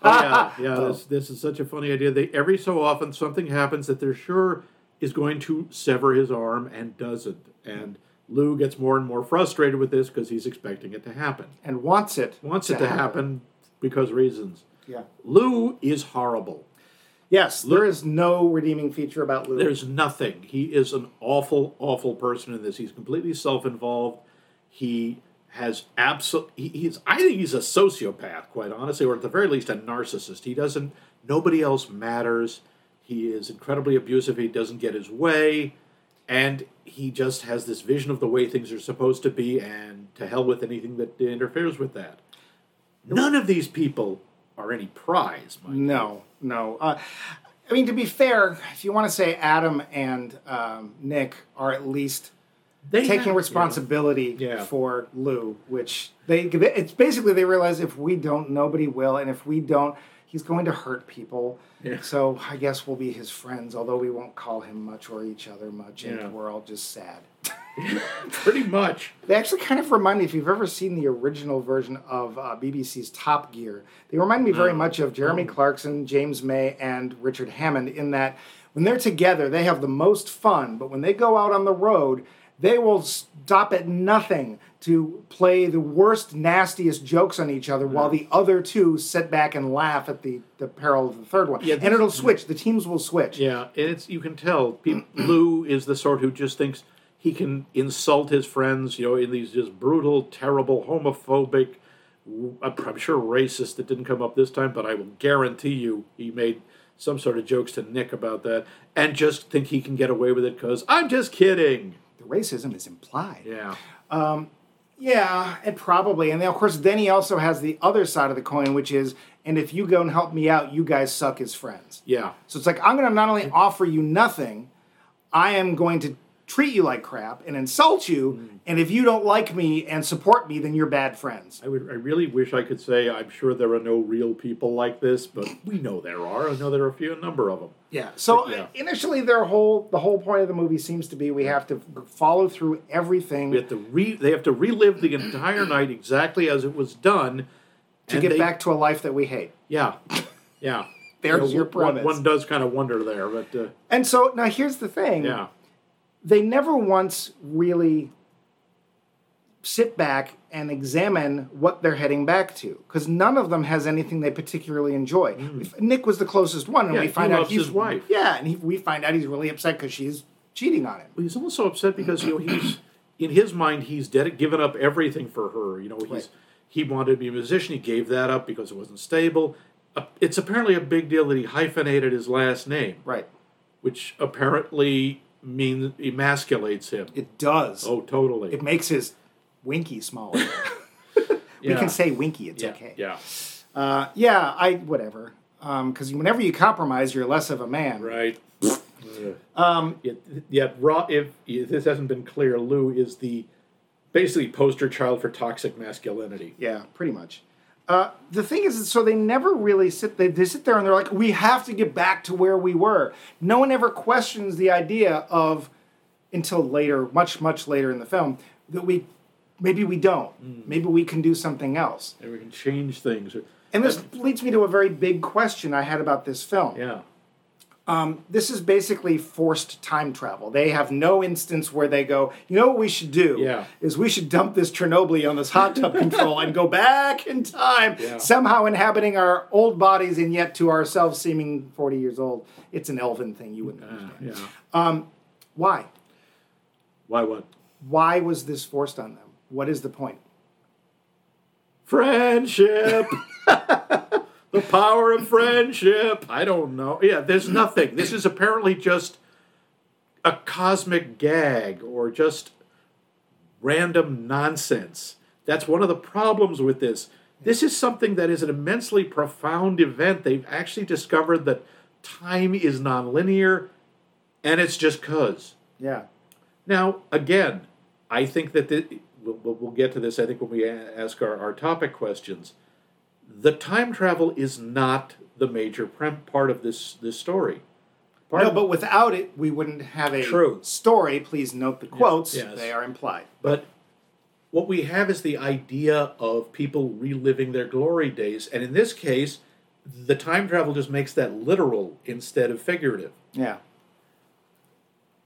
Oh yeah, yeah. This, this is such a funny idea. They every so often something happens that they're sure is going to sever his arm and doesn't, and Lou gets more and more frustrated with this because he's expecting it to happen. and wants it. Wants it to happen because reasons. Yeah. Lou is horrible. Yes, there is no redeeming feature about Lou. There's nothing. He is an awful, awful person in this. He's completely self-involved. He has absolute. He, he's. I think he's a sociopath, quite honestly, or at the very least, a narcissist. He doesn't. Nobody else matters. He is incredibly abusive. He doesn't get his way, and he just has this vision of the way things are supposed to be, and to hell with anything that interferes with that. None of these people are any prize, Mike. No, no. Uh, I mean, to be fair, if you want to say Adam and um, Nick are at least They taking have- responsibility Yeah. for Lou, which they it's basically they realize if we don't, nobody will, and if we don't, he's going to hurt people. Yeah. So I guess we'll be his friends, although we won't call him much or each other much, Yeah. and we're all just sad. Pretty much. They actually kind of remind me, if you've ever seen the original version of uh, BBC's Top Gear, they remind me very much of Jeremy Clarkson, James May, and Richard Hammond in that when they're together, they have the most fun, but when they go out on the road, they will stop at nothing to play the worst, nastiest jokes on each other while the other two sit back and laugh at the, the peril of the third one. Yeah, and it'll switch. The teams will switch. Yeah, and it's you can tell pe- Lou is the sort who just thinks he can insult his friends, you know, in these just brutal, terrible, homophobic, I'm sure racist. That didn't come up this time, but I will guarantee you he made some sort of jokes to Nick about that, and just think he can get away with it because I'm just kidding. The racism is implied. Yeah, Um, Yeah, and probably. And then, of course, then he also has the other side of the coin, which is, and if you go and help me out, you guys suck as friends. yeah, So it's like, I'm going to not only offer you nothing, I am going to treat you like crap and insult you. And if you don't like me and support me, then you're bad friends. I would. I really wish I could say I'm sure there are no real people like this, but we know there are. I know there are a few, a number of them. Yeah. So Yeah. initially, their whole the whole point of the movie seems to be we have to follow through everything We have to re, they have to relive the entire night exactly as it was done to get they- back to a life that we hate. Yeah, yeah. There's You know, your one- premise. One, does kind of wonder there, but uh, And so now here's the thing. yeah, they never once really sit back and examine what they're heading back to because none of them has anything they particularly enjoy. Nick was the closest one, and Mm. Yeah, we he find out he's his wife. Yeah, and he, we find out he's really upset because she's cheating on him. Well, he's also upset because you know he's in his mind he's dead, given up everything for her. You know he's Right. he wanted to be a musician. He gave that up because it wasn't stable. Uh, it's apparently a big deal that he hyphenated his last name, Right. which apparently means emasculates him. It does. oh, totally. It makes his winky smaller. We Yeah. can say winky. It's yeah, okay. Yeah. Uh, yeah. I whatever. Um because whenever you compromise, you're less of a man. Right. um, yet, yet Ra, if, if this hasn't been clear, Lou is the basically poster child for toxic masculinity. Yeah, pretty much. Uh, the thing is, so they never really sit. They, they sit there and they're like, "We have to get back to where we were." No one ever questions the idea of, until later, much much later in the film, that we maybe we don't. Maybe we can do something else. And we can change things. And this leads me to a very big question I had about this film. Yeah. This is basically forced time travel. They have no instance where they go, you know what we should do? Yeah. Is we should dump this Chernobyl on this hot tub control and go back in time, Yeah. somehow inhabiting our old bodies and yet to ourselves seeming 40 years old. It's an elven thing. You wouldn't Uh, understand. yeah. Why? Why what? Why was this forced on them? What is the point? Friendship. the power of friendship. I don't know. Yeah, there's nothing. This is apparently just a cosmic gag or just random nonsense. That's one of the problems with this. This is something that is an immensely profound event. They've actually discovered that time is nonlinear and it's just cuz. Yeah. Now, again, I think that the, we'll, we'll get to this, I think, when we ask our, our topic questions. The time travel is not the major prem- part of this, this story. Part No, but without it, we wouldn't have a True. story. Please note the quotes. yes. They are implied. But what we have is the idea of people reliving their glory days. And in this case, the time travel just makes that literal instead of figurative. Yeah.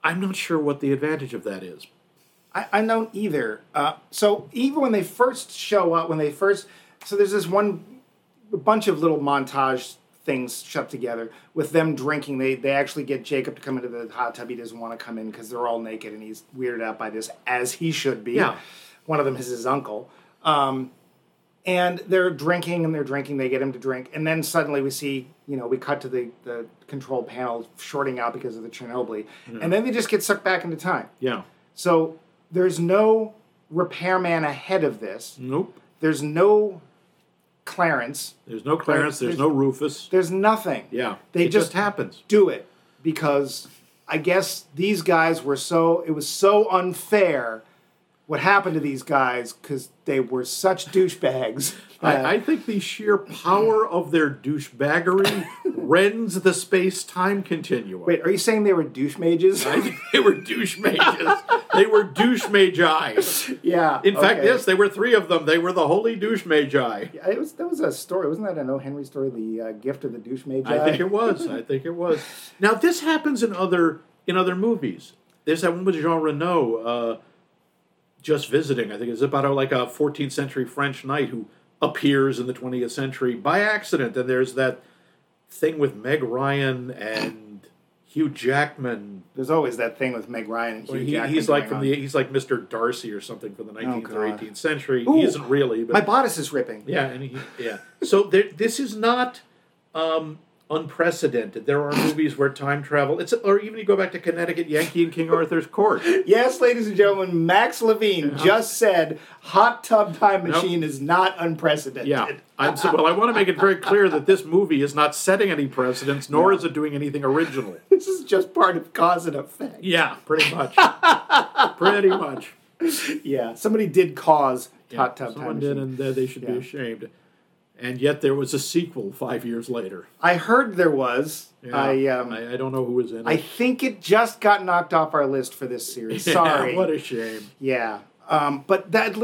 I'm not sure what the advantage of that is. I, I don't either. Uh, so even when they first show up, when they first, so there's this one a bunch of little montage things shoved together with them drinking. They they actually get Jacob to come into the hot tub. He doesn't want to come in because they're all naked, and he's weirded out by this, as he should be. Yeah. One of them is his uncle. Um, and they're drinking and they're drinking. They get him to drink, and then suddenly we see, you know, we cut to the the control panel shorting out because of the Chernobyl, and then they just get sucked back into time. Yeah. So there's no repairman ahead of this. Nope. There's no Clarence. There's no Clarence. There's, There's- no Rufus. There's nothing. Yeah. They it just- just happens. do it because I guess these guys were so it was so unfair what happened to these guys because they were such douchebags. I, I think the sheer power of their douchebaggery rends the space-time continuum. wait, are you saying they were douche mages? I think they were douche mages. they were douche magi. yeah. In fact, yes, they were three of them. They were the holy douche magi. Yeah, it was that was a story, wasn't that an O. Henry story? The uh, gift of the douche magi. I think it was. I think it was. Now this happens in other in other movies. There's that one with Jean Reno, uh, just visiting. I think it's about a, like a 14th century French knight who appears in the 20th century by accident. And there's that thing with Meg Ryan and Hugh Jackman. There's always that thing with Meg Ryan and Hugh He- Jackman he's like from on. the he's like Mr. Darcy or something from the 19th or 18th century. Ooh, he isn't really, but My bodice is ripping. yeah, and he, yeah. So there, this is not um, unprecedented. There are movies where time travel. It's or even you go back to Connecticut Yankee and King Arthur's Court. Yes, ladies and gentlemen, Max Levine just said hot tub time Nope. machine is not unprecedented. Yeah, I'm so, well. I want to make it very clear that this movie is not setting any precedents, nor is it doing anything original. This is just part of cause and effect. Yeah, pretty much. pretty much. Yeah, somebody did cause Yeah, hot tub someone time did, and they should be ashamed. And yet there was a sequel five years later. I heard there was. Yeah, I um, I, I, don't know who was in it. I think it just got knocked off our list for this series. Yeah, Sorry. what a shame. Yeah. Um, but that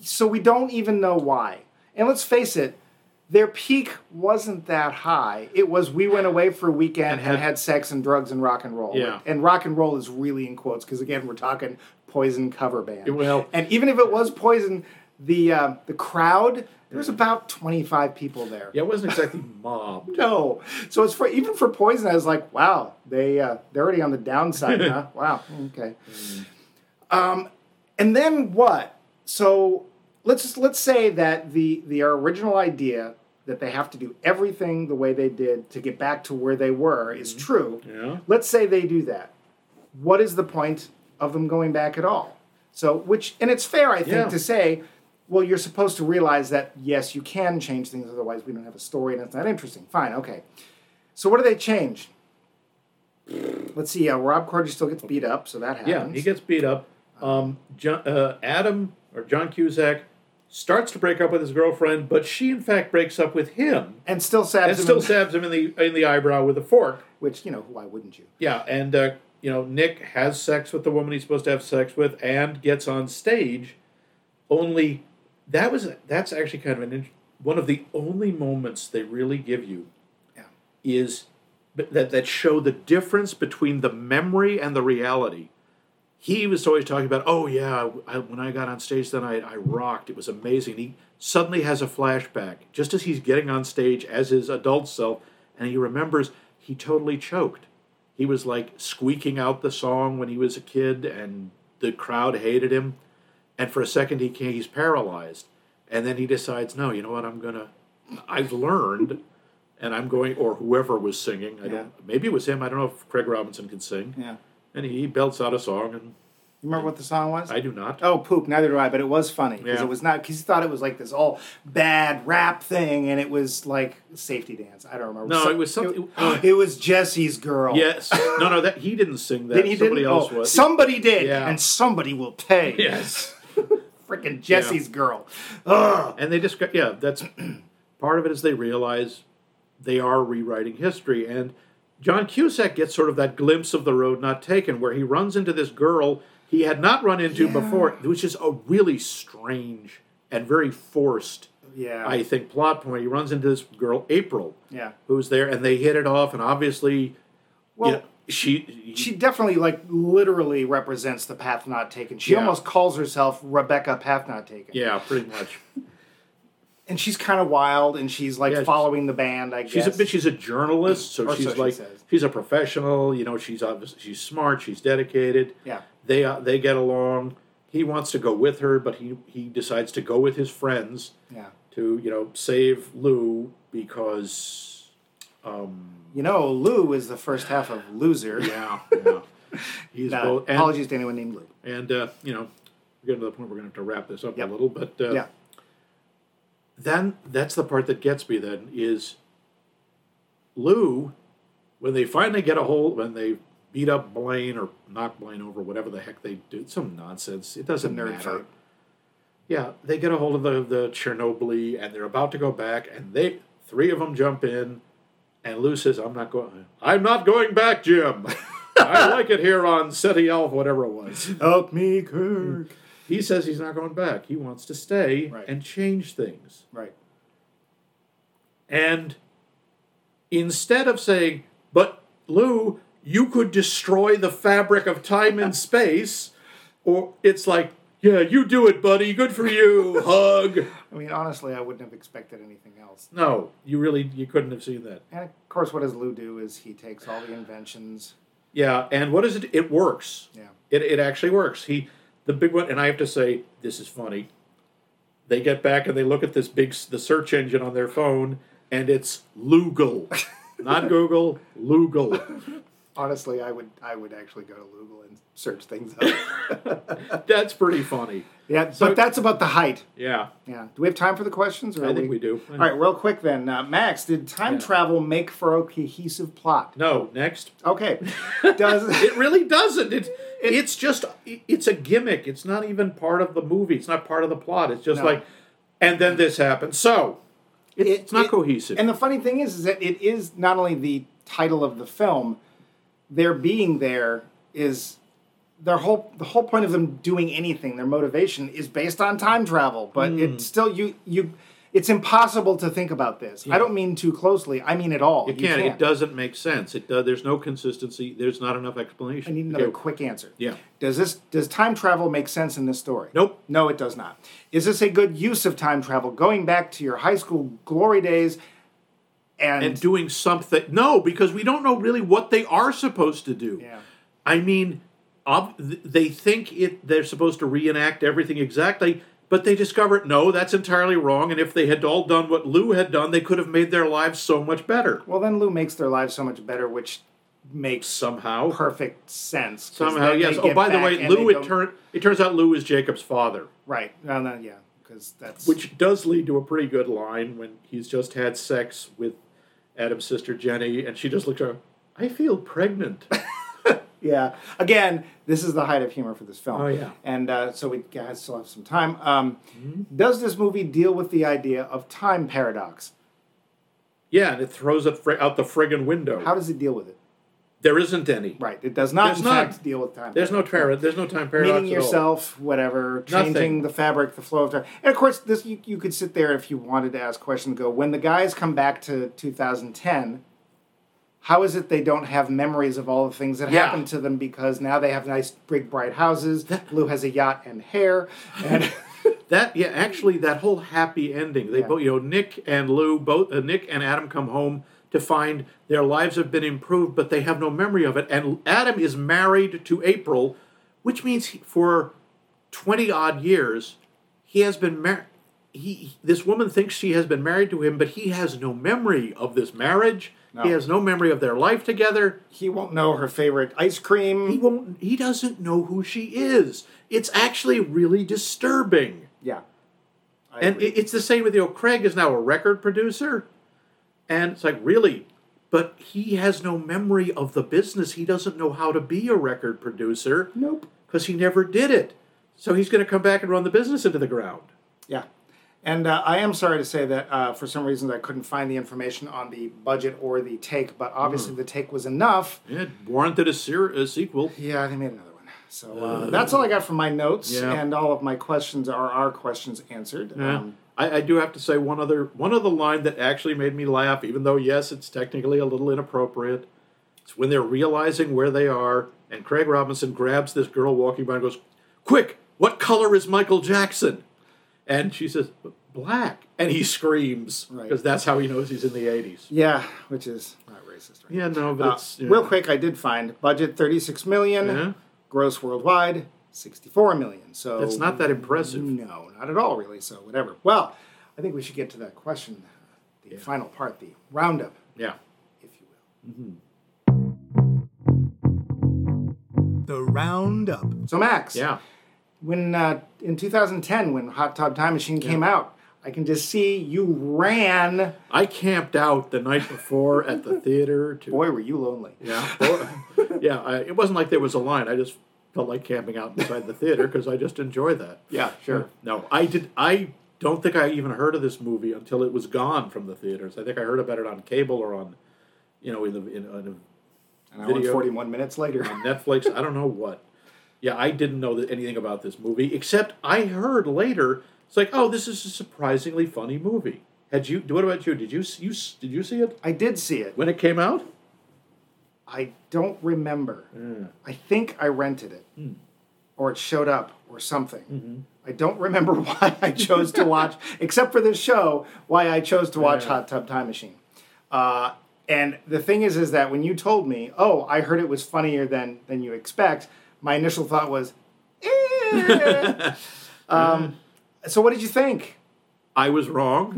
so we don't even know why. And let's face it, their peak wasn't that high. It was we went away for a weekend and And had, had- sex and drugs and rock and roll. Yeah. And rock and roll is really in quotes because again we're talking Poison cover band. Well- and even if it was Poison, the uh, the crowd there was about twenty five people there. Yeah, it wasn't exactly mobbed. No, so it's for even for Poison. I was like, wow, they uh, they're already on the downside, huh? Wow, okay. Um, and then what? So let's just, let's say that the the original idea that they have to do everything the way they did to get back to where they were is true. Yeah. Let's say they do that. What is the point of them going back at all? So, which and it's fair, I think, Yeah. to say, well, you're supposed to realize that yes, you can change things. Otherwise, we don't have a story, and it's not interesting. Fine, okay. So, what do they change? Let's see. Uh, Rob Corddry still gets beat up, so that happens. Yeah, he gets beat up. Um, John, uh, Adam or John Cusack starts to break up with his girlfriend, but she in fact breaks up with him and still stabs and him. still in- stabs him in the in the eyebrow with a fork. which you know, why wouldn't you? Yeah, and uh, you know Nick has sex with the woman he's supposed to have sex with, and gets on stage. Only that was that's actually kind of an one of the only moments they really give you Yeah. is that that show the difference between the memory and the reality. He was always talking about, oh yeah, I, when I got on stage that night, I rocked. It was amazing. He suddenly has a flashback, just as he's getting on stage as his adult self, and he remembers he totally choked. He was like squeaking out the song when he was a kid, and the crowd hated him. And for a second, he can't, he's paralyzed. And then he decides, no, you know what? I'm gonna. I've learned, and I'm going. Or whoever was singing, I Yeah. don't. Maybe it was him. I don't know if Craig Robinson can sing. Yeah. And he belts out a song, and You remember what the song was? I do not. Oh, poop. Neither do I. But it was funny because Yeah. it was not because he thought it was like this all bad rap thing, and it was like safety dance. I don't remember. No, So- it was something- It, uh, it was Jessie's girl. Yes. No, no. That he didn't sing that. He Somebody didn't. else oh, was. somebody did, Yeah. and somebody will pay. yes. Freaking Jessie's girl. Ugh. And they just yeah. That's part of it is they realize they are rewriting history, and John Cusack gets sort of that glimpse of the road not taken, where he runs into this girl he had not run into Yeah. before, which is a really strange and very forced. Yeah. I think plot point. He runs into this girl April, yeah. who's there, and they hit it off, and obviously, Well, you know, she she definitely like literally represents the path not taken. She Yeah. almost calls herself Rebecca Path Not Taken. yeah, pretty much. And she's kind of wild, and she's like Yeah, she's- following the band. I She's guess. a bit. She's a journalist, so Or she's so she like says. she's a professional. You know, she's obviously she's smart. She's dedicated. Yeah. They uh, they get along. he wants to go with her, but he he decides to go with his friends Yeah. to you know save Lou because um, You know, Lou is the first half of Loser. yeah, yeah. he's Uh, both and, apologies to anyone named Lou. and uh, you know we're getting to the point we're going to have to wrap this up Yep. a little, but uh, Yeah. then that's the part that gets me. Then is Lou when they finally get a hold when they beat up Blaine or knock Blaine over, whatever the heck they do, some nonsense. It doesn't matter. fight. Yeah, they get a hold of the the Chernobyl and they're about to go back, and they three of them jump in, and Lou says, "I'm not going. I'm not going back, Jim. I like it here on Ceti Alpha, whatever it was." Help me, Kirk. He says he's not going back. He wants to stay Right. and change things. Right. And instead of saying, "But Lou, you could destroy the fabric of time and space," or it's like, "Yeah, you do it, buddy. Good for you. Hug." I mean, honestly, I wouldn't have expected anything else. No, you really you couldn't have seen that. And of course, what does Lou do is he takes all the inventions. Yeah, and what is it? It works. Yeah. It it actually works. He the big one, and I have to say this is funny. They get back and they look at this big the search engine on their phone, and it's Lougle, not Google, Lougle. Honestly, I would I would actually go to Google and search things up. That's pretty funny. yeah, So- but that's about the height. Yeah, Yeah. Do we have time for the questions? Or I think we do. All right, real quick then. Uh, Max, did time Yeah. travel make for a cohesive plot? No, next. Okay. Does It really doesn't. It, it's just it's a gimmick. It's not even part of the movie. It's not part of the plot. It's just No. like, and then this happens. So it's, It- it's not it- cohesive. And the funny thing is, is that it is not only the title of the film, their being there is their whole the whole point of them doing anything, their motivation is based on time travel. But Hmm. it's still you you it's impossible to think about this. I don't mean too closely. I mean at all. You can't. It doesn't make sense. It does. There's no consistency. There's not enough explanation. I need another Okay. quick answer. Yeah. Does this does time travel make sense in this story? Nope. No, it does not. Is this a good use of time travel? Going back to your high school glory days and, doing something. No, because we don't know really what they are supposed to do. Yeah. I mean, ob- they think it. They're supposed to reenact everything exactly, but they discover no, that's entirely wrong. And if they had all done what Lou had done, they could have made their lives so much better. Well, then Lou makes their lives so much better, which makes Somehow. perfect sense. Somehow, yes. Oh, by the way, Lou. It don't- turn. It turns out Lou is Jacob's father. right. No, no, yeah, because that's which does lead to a pretty good line when he's just had sex with Adam's sister Jenny, and she just looks at her. I feel pregnant. yeah. Again, this is the height of humor for this film. Oh, yeah. and uh, so we guys still have some time. Um, Does this movie deal with the idea of time paradox? yeah, and it throws it fr- out the friggin' window. How does it deal with it? There isn't any. Right. It does not, There's in not. fact, deal with time. There's no para- There's no time paradox. meeting yourself, whatever, Nothing. changing the fabric, the flow of time. And of course, this you, you could sit there if you wanted to ask questions. Go when the guys come back to 2010. How is it they don't have memories of all the things that Yeah. happened to them because now they have nice big bright houses. Lou has a yacht and hair, and That yeah, actually, that whole happy ending. They Yeah. both, you know, Nick and Lou, both uh, Nick and Adam come home to find their lives have been improved, but they have no memory of it. And Adam is married to April, which means he, for twenty odd years, he has been married. He this woman thinks she has been married to him, but he has no memory of this marriage. He has no memory of their life together. he won't know her favorite ice cream. He won't. He doesn't know who she is. It's actually really disturbing. yeah, I And agree. it's the same with you know Craig is now a record producer, and it's like really, but he has no memory of the business. He doesn't know how to be a record producer nope. because he never did it. So he's going to come back and run the business into the ground. Yeah. And uh, I am sorry to say that uh, for some reasons I couldn't find the information on the budget or the take, but obviously the take was enough. It warranted a, ser- a sequel. Yeah, they made another one. So uh, that's all I got from my notes, Yeah. and all of my questions are our questions answered. Yeah. Um, I, I do have to say one other one other line that actually made me laugh, even though yes, it's technically a little inappropriate. It's when they're realizing where they are, and Craig Robinson grabs this girl walking by and goes, "Quick, what color is Michael Jackson?" And she says, "Black," and he screams Right. because that's how he knows he's in the '80s. yeah, which is not racist. Right? Yeah, no, but Uh, real know, quick, I did find budget thirty six million, Yeah. gross worldwide 64 million. So That's not that impressive. No, not at all, really. So whatever. Well, I think we should get to that question, the final part, the roundup, Yeah. if you will. The Roundup. So Max, Yeah. when uh, in 2010, when Hot Tub Time Machine came out, I can just see you ran. I camped out the night before at the theater to Boy, were you lonely. Yeah, Well, yeah. I, it wasn't like there was a line. I just felt like camping out inside the theater because I just enjoy that. Yeah, sure. No, I did. I don't think I even heard of this movie until it was gone from the theaters. I think I heard about it on cable or on, you know, in the in, in and Video. 41 minutes later. on Netflix. I don't know what. Yeah, I didn't know that anything about this movie except I heard later. It's like, oh, this is a surprisingly funny movie. Had you? What about you? Did you you did you see it I did see it. when it came out? I don't remember. Yeah. I think I rented it, Hmm. or it showed up, or something. Mm-hmm. I don't remember why I chose to watch, except for this show, why I chose to watch Yeah. Hot Tub Time Machine. Uh, and the thing is, is that when you told me, oh, I heard it was funnier than than you expect, my initial thought was, eh. um, so what did you think? I was wrong.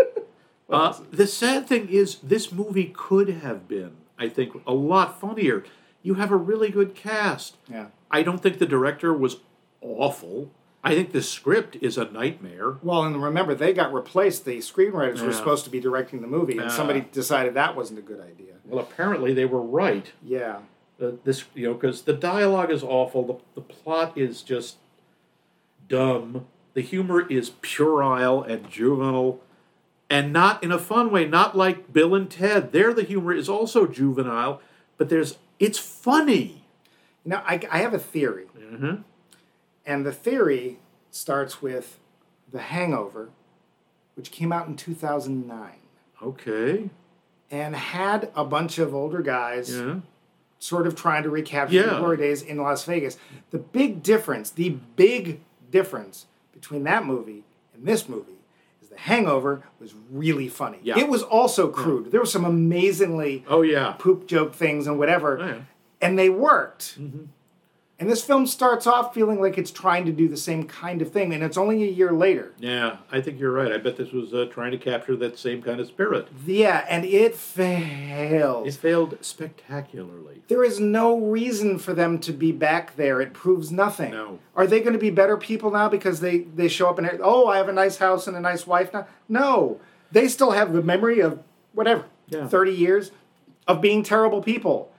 uh, the sad thing is, this movie could have been, I think, a lot funnier. You have a really good cast. Yeah. I don't think the director was awful. I think the script is a nightmare. Well, and remember, they got replaced. The screenwriters were supposed to be directing the movie, and Yeah. somebody decided that wasn't a good idea. Well, apparently they were right. Yeah. Uh, this, you know, because the dialogue is awful. The, the plot is just dumb. The humor is puerile and juvenile, and not in a fun way. Not like Bill and Ted. There, the humor is also juvenile, but there's it's funny. Now, I, I have a theory, Mm-hmm. and the theory starts with The Hangover, which came out in 2009, Okay. and had a bunch of older guys Yeah. sort of trying to recapture the glory days in Las Vegas. The big difference, the big difference between that movie and this movie The Hangover was really funny. Yeah. It was also crude. There were some amazingly Oh yeah. poop joke things and whatever, Oh, yeah. and they worked. Mm-hmm. And this film starts off feeling like it's trying to do the same kind of thing, and it's only a year later. Yeah, I think you're right. I bet this was uh, trying to capture that same kind of spirit. Yeah, and it fails. It failed spectacularly. There is no reason for them to be back there. It proves nothing. No. Are they going to be better people now because they they show up and oh, I have a nice house and a nice wife now? No, they still have the memory of whatever Yeah. thirty years of being terrible people.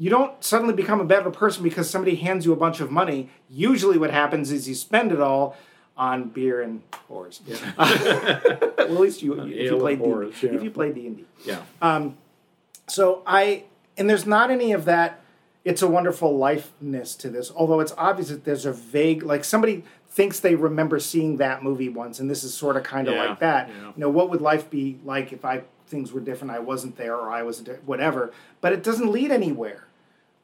You don't suddenly become a better person because somebody hands you a bunch of money. Usually, what happens is you spend it all on beer and whores. well, at least you, if you played D, whores, yeah. if you played D and D. Yeah. Um, so I and there's not any of that it's a wonderful lifeness to this, although it's obvious that there's a vague like somebody thinks they remember seeing that movie once and this is sort of kind of Yeah, like that. yeah. You know, what would life be like if I things were different, I wasn't there or I wasn't there, whatever, but it doesn't lead anywhere.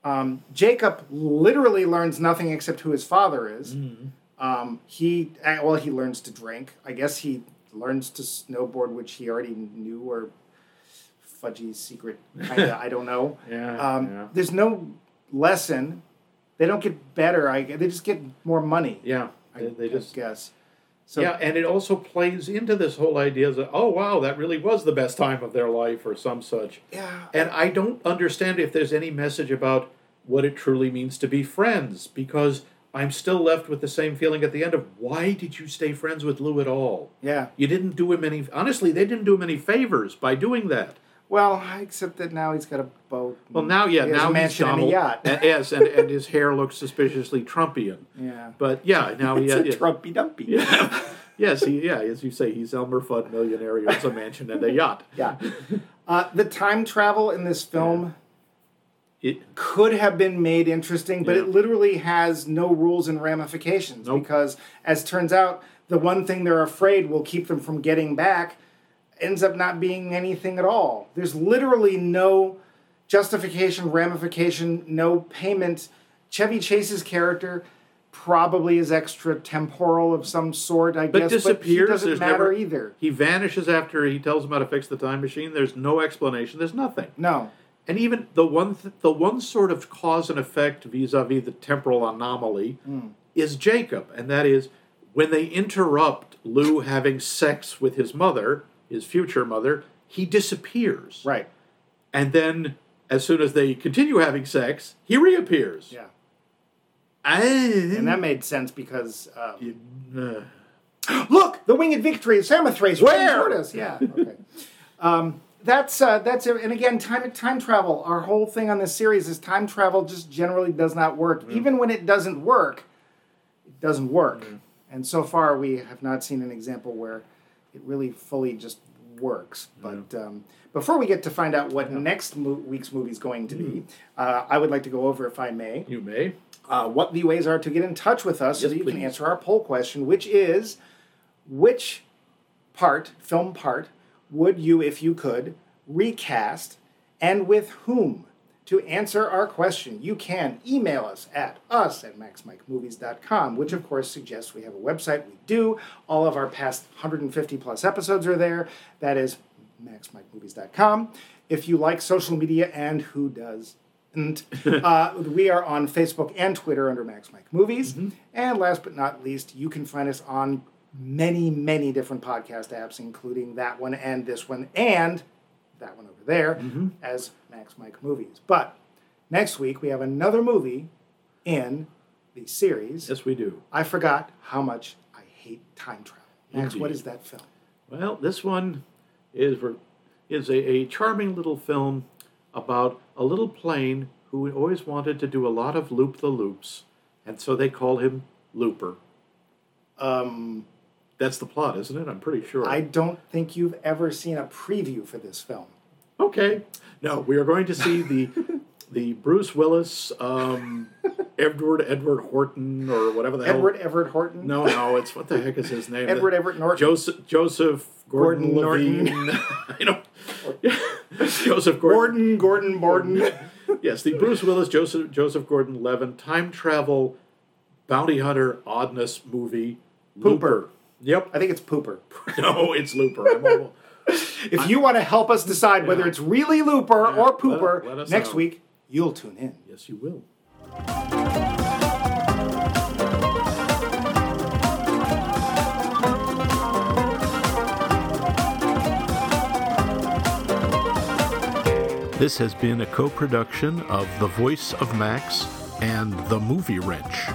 Um, Jacob literally learns nothing except who his father is. Mm-hmm. Um, he uh, well, he learns to drink. I guess he learns to snowboard, which he already knew or fudgy secret kind of. I don't know. Yeah, Um, yeah. There's no lesson. They don't get better. I they just get more money. Yeah. I, They, I just guess. So yeah, and it also plays into this whole idea that oh wow, that really was the best time of their life or some such. yeah. And I don't understand if there's any message about what it truly means to be friends because I'm still left with the same feeling at the end of why did you stay friends with Lou at all? Yeah. You didn't do him any honestly, they didn't do him any favors by doing that. Well, except that now he's got a boat. Well, now, yeah, has now a mansion he's and a Donald, yacht. and- yes, and, and his hair looks suspiciously Trumpian. yeah. But yeah, now he a yeah, Trumpy dumpy. yeah. yes, he yeah, as you say, he's Elmer Fudd millionaire. He owns a mansion and a yacht. Yeah. Uh, the time travel in this film It, could have been made interesting, but Yeah. it literally has no rules and ramifications Nope. because, as turns out, the one thing they're afraid will keep them from getting back ends up not being anything at all. There's literally no justification, ramification, no payment. Chevy Chase's character probably is extra temporal of some sort, I but guess, disappears. but doesn't There's matter never, either. He vanishes after he tells him how to fix the time machine. There's no explanation. There's nothing. No. And even the one th- the one sort of cause and effect vis-a-vis the temporal anomaly is Jacob, and that is when they interrupt Lou having sex with his mother, his future mother, he disappears. Right. And then as soon as they continue having sex, he reappears. Yeah. And And that made sense because um, uh, look, the winged victory of Samothrace Where? Yeah. Okay. um, that's uh, that's it. And again, time time travel. Our whole thing on this series is time travel just generally does not work. Even when it doesn't work, it doesn't work. And so far, we have not seen an example where it really fully just works. But um, before we get to find out what next mo- week's movie is going to be, uh, I would like to go over, if I may, you may. uh, what the ways are to get in touch with us so Yes, that you can answer our poll question, which is which part, film part, would you, if you could, recast and with whom? To answer our question, you can email us at us at maxmikemovies.com, which of course suggests we have a website. We do. All of our past 150 plus episodes are there. That is maxmikemovies.com. If you like social media, and who does? And uh, we are on Facebook and Twitter under Max Mike Movies. And last but not least, you can find us on many, many different podcast apps, including that one and this one and that one over there as Max Mike Movies. But next week, we have another movie in the series. Yes, we do. I forgot how much I hate time travel. Max, what Indeed. is that film? Well, this one is is a, a charming little film about a little plane who always wanted to do a lot of loop the loops, and so they call him Looper. Um, That's the plot, isn't it? I'm pretty sure. I don't think you've ever seen a preview for this film. Okay. No, we are going to see the the Bruce Willis, um, Edward Edward Horton, or whatever the Edward hell. Edward Everett Horton. No, no, it's what the heck is his name? Edward Everett Norton. Joseph Joseph Gordon, Gordon Levitt. I know. Joseph Gordon. Gordon, Gordon. Yes, the Bruce Willis Joseph Joseph Gordon Levitt time travel bounty hunter oddness movie. Pooper. Looper. Yep. I think it's Pooper. No, it's Looper. I'm all- If you want to help us decide whether it's really Looper Yeah, or Pooper it- let next know. week, you'll tune in. yes, you will. This has been a co production of The Voice of Max and The Movie Wrench.